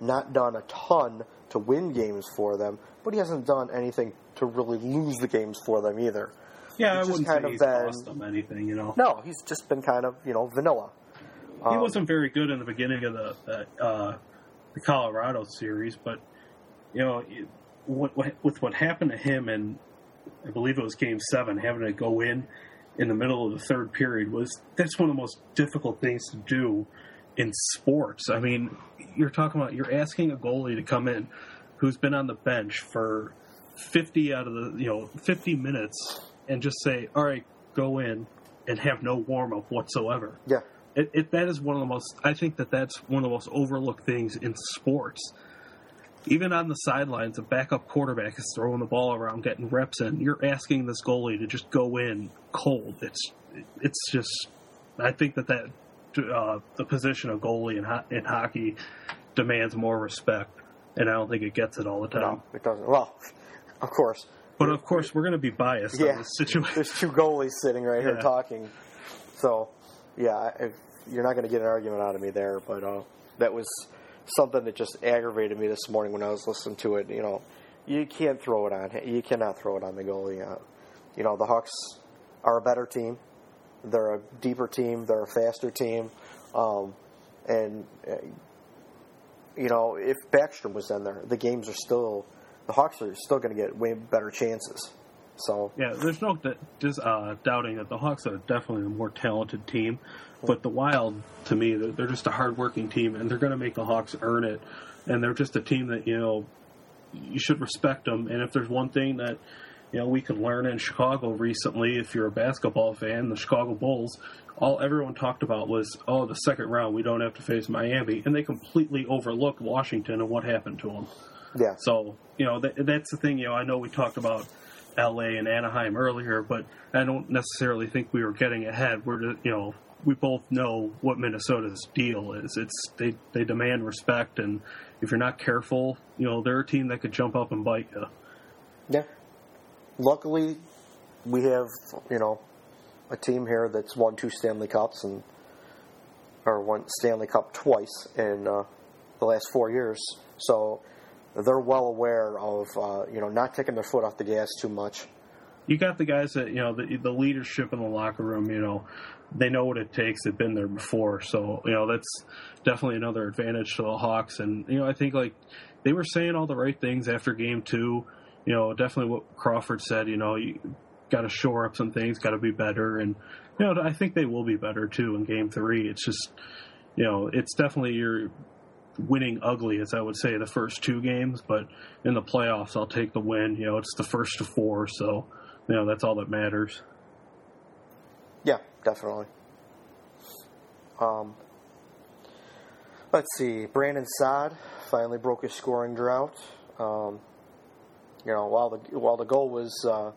not done a ton to win games for them, but he hasn't done anything to really lose the games for them either. Yeah, It's I wouldn't kind say of he's been- cost them anything. You know, No, he's just been kind of you know vanilla. he Um, wasn't very good in the beginning of the the, uh, the Colorado series, but you know, what, what, with what happened to him, and I believe it was Game Seven, having to go in in the middle of the third period was that's one of the most difficult things to do in sports. I mean, you're talking about you're asking a goalie to come in who's been on the bench for 50 out of the you know 50 minutes and just say, "All right, go in," and have no warm up whatsoever Yeah, it, it, that is one of the most. I think that that's one of the most overlooked things in sports. Even on the sidelines, a backup quarterback is throwing the ball around, getting reps in. You're asking this goalie to just go in cold. It's it's just. I think that that uh, the position of goalie in, ho- in hockey demands more respect, and I don't think it gets it all the time. no, it doesn't. Well, of course, But of course, we're going to be biased Yeah. this situation. there's two goalies sitting right here talking. So, yeah, you're not going to get an argument out of me there. But uh, that was something that just aggravated me this morning when I was listening to it. You know, you can't throw it on. You cannot throw it on the goalie. Uh, you know, the Hawks are a better team. They're a deeper team. They're a faster team. Um, and uh, you know, if Backstrom was in there, the games are still the Hawks are still going to get way better chances. So Yeah, there's no uh, doubting that the Hawks are definitely a more talented team, but the Wild, to me, they're, just a hardworking team, and they're going to make the Hawks earn it. And they're just a team that you know you should respect them. And if there's one thing that you know we could learn in Chicago recently, if you're a basketball fan, the Chicago Bulls, all everyone talked about was, oh, the second round we don't have to face Miami, and they completely overlooked Washington and what happened to them. yeah, So you know that, that's the thing. You know, I know we talked about L.A. and Anaheim earlier, but I don't necessarily think we were getting ahead. We're just, you know we both know what Minnesota's deal is. It's they they demand respect, and if you're not careful, you know they're a team that could jump up and bite you. yeah. Luckily, we have you know a team here that's won two Stanley Cups and or won Stanley Cup twice in uh, the last four years. So they're well aware of uh, you know not taking their foot off the gas too much. You got the guys that you know the the leadership in the locker room. You know they know what it takes. They've been there before, so you know that's definitely another advantage to the Hawks. And you know I think like they were saying all the right things after game two. You know definitely what Crawford said. You know you got to shore up some things, got to be better, and you know I think they will be better too in game three. It's just you know it's definitely your winning ugly, as I would say, the first two games, but in the playoffs, I'll take the win. You know, it's the first to four, so you know that's all that matters. Yeah, definitely. Um, let's see. Brandon Saad finally broke his scoring drought. Um, you know, while the while the goal was, uh,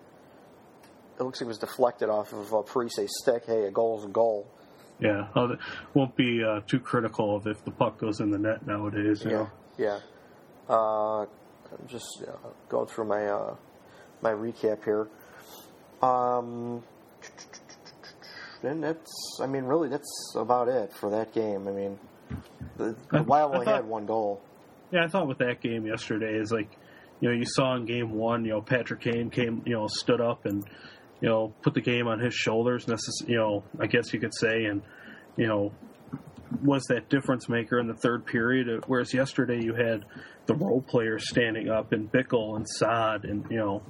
it looks like it was deflected off of uh, Parise's stick. Hey, a goal is a goal. Yeah, I won't be uh, too critical of if the puck goes in the net nowadays. You Yeah, know? yeah. Uh, I'm just uh, going through my uh, my recap here. Um, and that's, I mean, really, that's about it for that game. I mean, the, I- the Wild only thought- had one goal. Yeah, I thought with that game yesterday is like, you know, you saw in game one, you know, Patrick Kane came, you know, stood up and, you know, put the game on his shoulders. Necess- you know, I guess you could say, and you know, was that difference maker in the third period. Uh, whereas yesterday you had the role players standing up and Bickell and Saad and you know,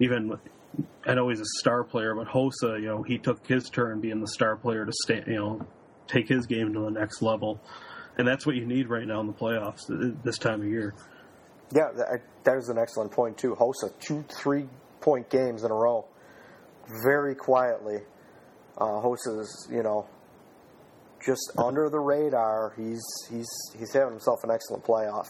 even I know he's a star player, but Hossa, you know, he took his turn being the star player to stand, you know, take his game to the next level. And that's what you need right now in the playoffs this time of year. Yeah, that, that is an excellent point too. Hossa two three point games in a row, very quietly. Uh, Hossa's you know just under the radar. He's he's he's having himself an excellent playoff.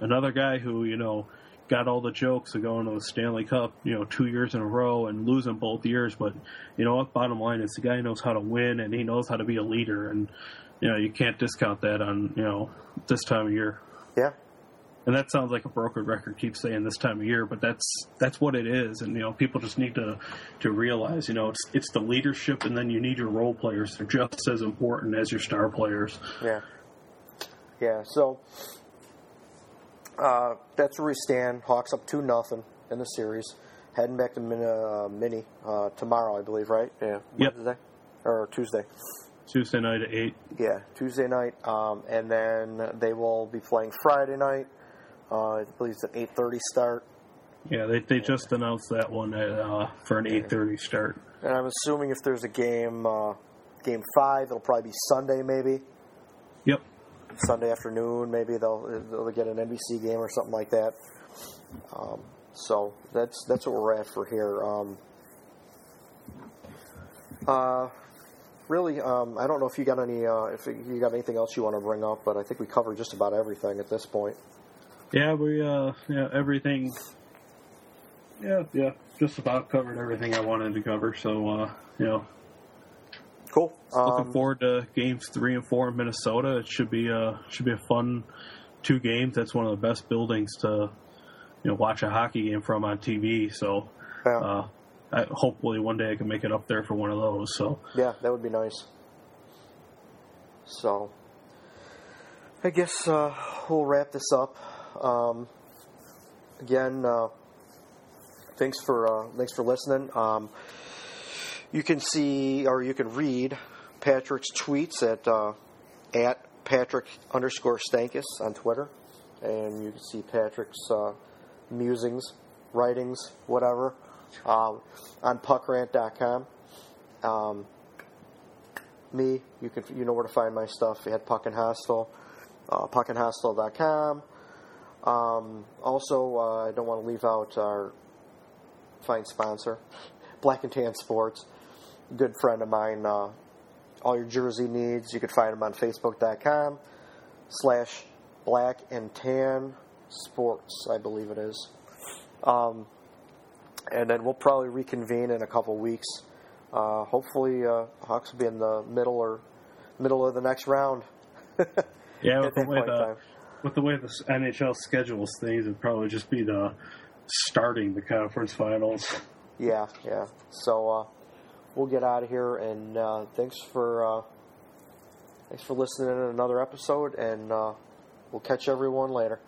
Another guy who, you know, got all the jokes of going to the Stanley Cup, you know, two years in a row and losing both years. But, you know what? Bottom line is the guy knows how to win and he knows how to be a leader. And, you know, you can't discount that on, you know, this time of year. Yeah, And that sounds like a broken record. Keep saying this time of year, but that's that's what it is. And you know, people just need to to realize, you know, it's it's the leadership, and then you need your role players. They're just as important as your star players. yeah, yeah. So uh, that's where we stand. Hawks up two nothing in the series. Heading back to Min- uh, Mini uh, tomorrow, I believe. Right? Yeah. Yep. Wednesday or Tuesday. Tuesday night at eight. Yeah, Tuesday night, um, and then they will be playing Friday night. Uh, I believe it's an eight thirty start, Yeah, they they just announced that one uh, for an eight thirty start. and I'm assuming if there's a game, uh, game five, it'll probably be Sunday, maybe Yep. Sunday afternoon. Maybe they'll they'll get an NBC game or something like that. Um, so that's that's what we're at for here. Um, uh, really, um, I don't know if you got any uh, if you got anything else you want to bring up, but I think we covered just about everything at this point. Yeah, we uh yeah everything. Yeah, yeah, just about covered everything I wanted to cover. So uh, you know, Cool. looking Um, forward to games three and four in Minnesota. It should be a should be a fun two games. That's one of the best buildings to you know watch a hockey game from on TV. So yeah. uh, I, hopefully one day I can make it up there for one of those. So Yeah, that would be nice. So, I guess uh, we'll wrap this up. Um, again, uh, thanks for uh, thanks for listening. Um, you can see or you can read Patrick's tweets at uh, at Patrick underscore Stankus on Twitter, and you can see Patrick's uh, musings, writings, whatever um, on puckrant.com. Um, me, you can you know where to find my stuff at Puckin Hostile, uh, puckinhostile.com. Um, also, uh, I don't want to leave out our fine sponsor, Black and Tan Sports. Good friend of mine. Uh, all your jersey needs, you can find them on Facebook.com slash Black and Tan Sports, I believe it is. Um, and then we'll probably reconvene in a couple weeks. Uh, hopefully, uh, Hawks will be in the middle or middle of the next round. [LAUGHS] Yeah, with the way the with the way the NHL schedules things, it'd probably just be the starting the conference finals. Yeah, yeah. So uh, we'll get out of here, and uh, thanks for uh, thanks for listening to another episode, and uh, we'll catch everyone later.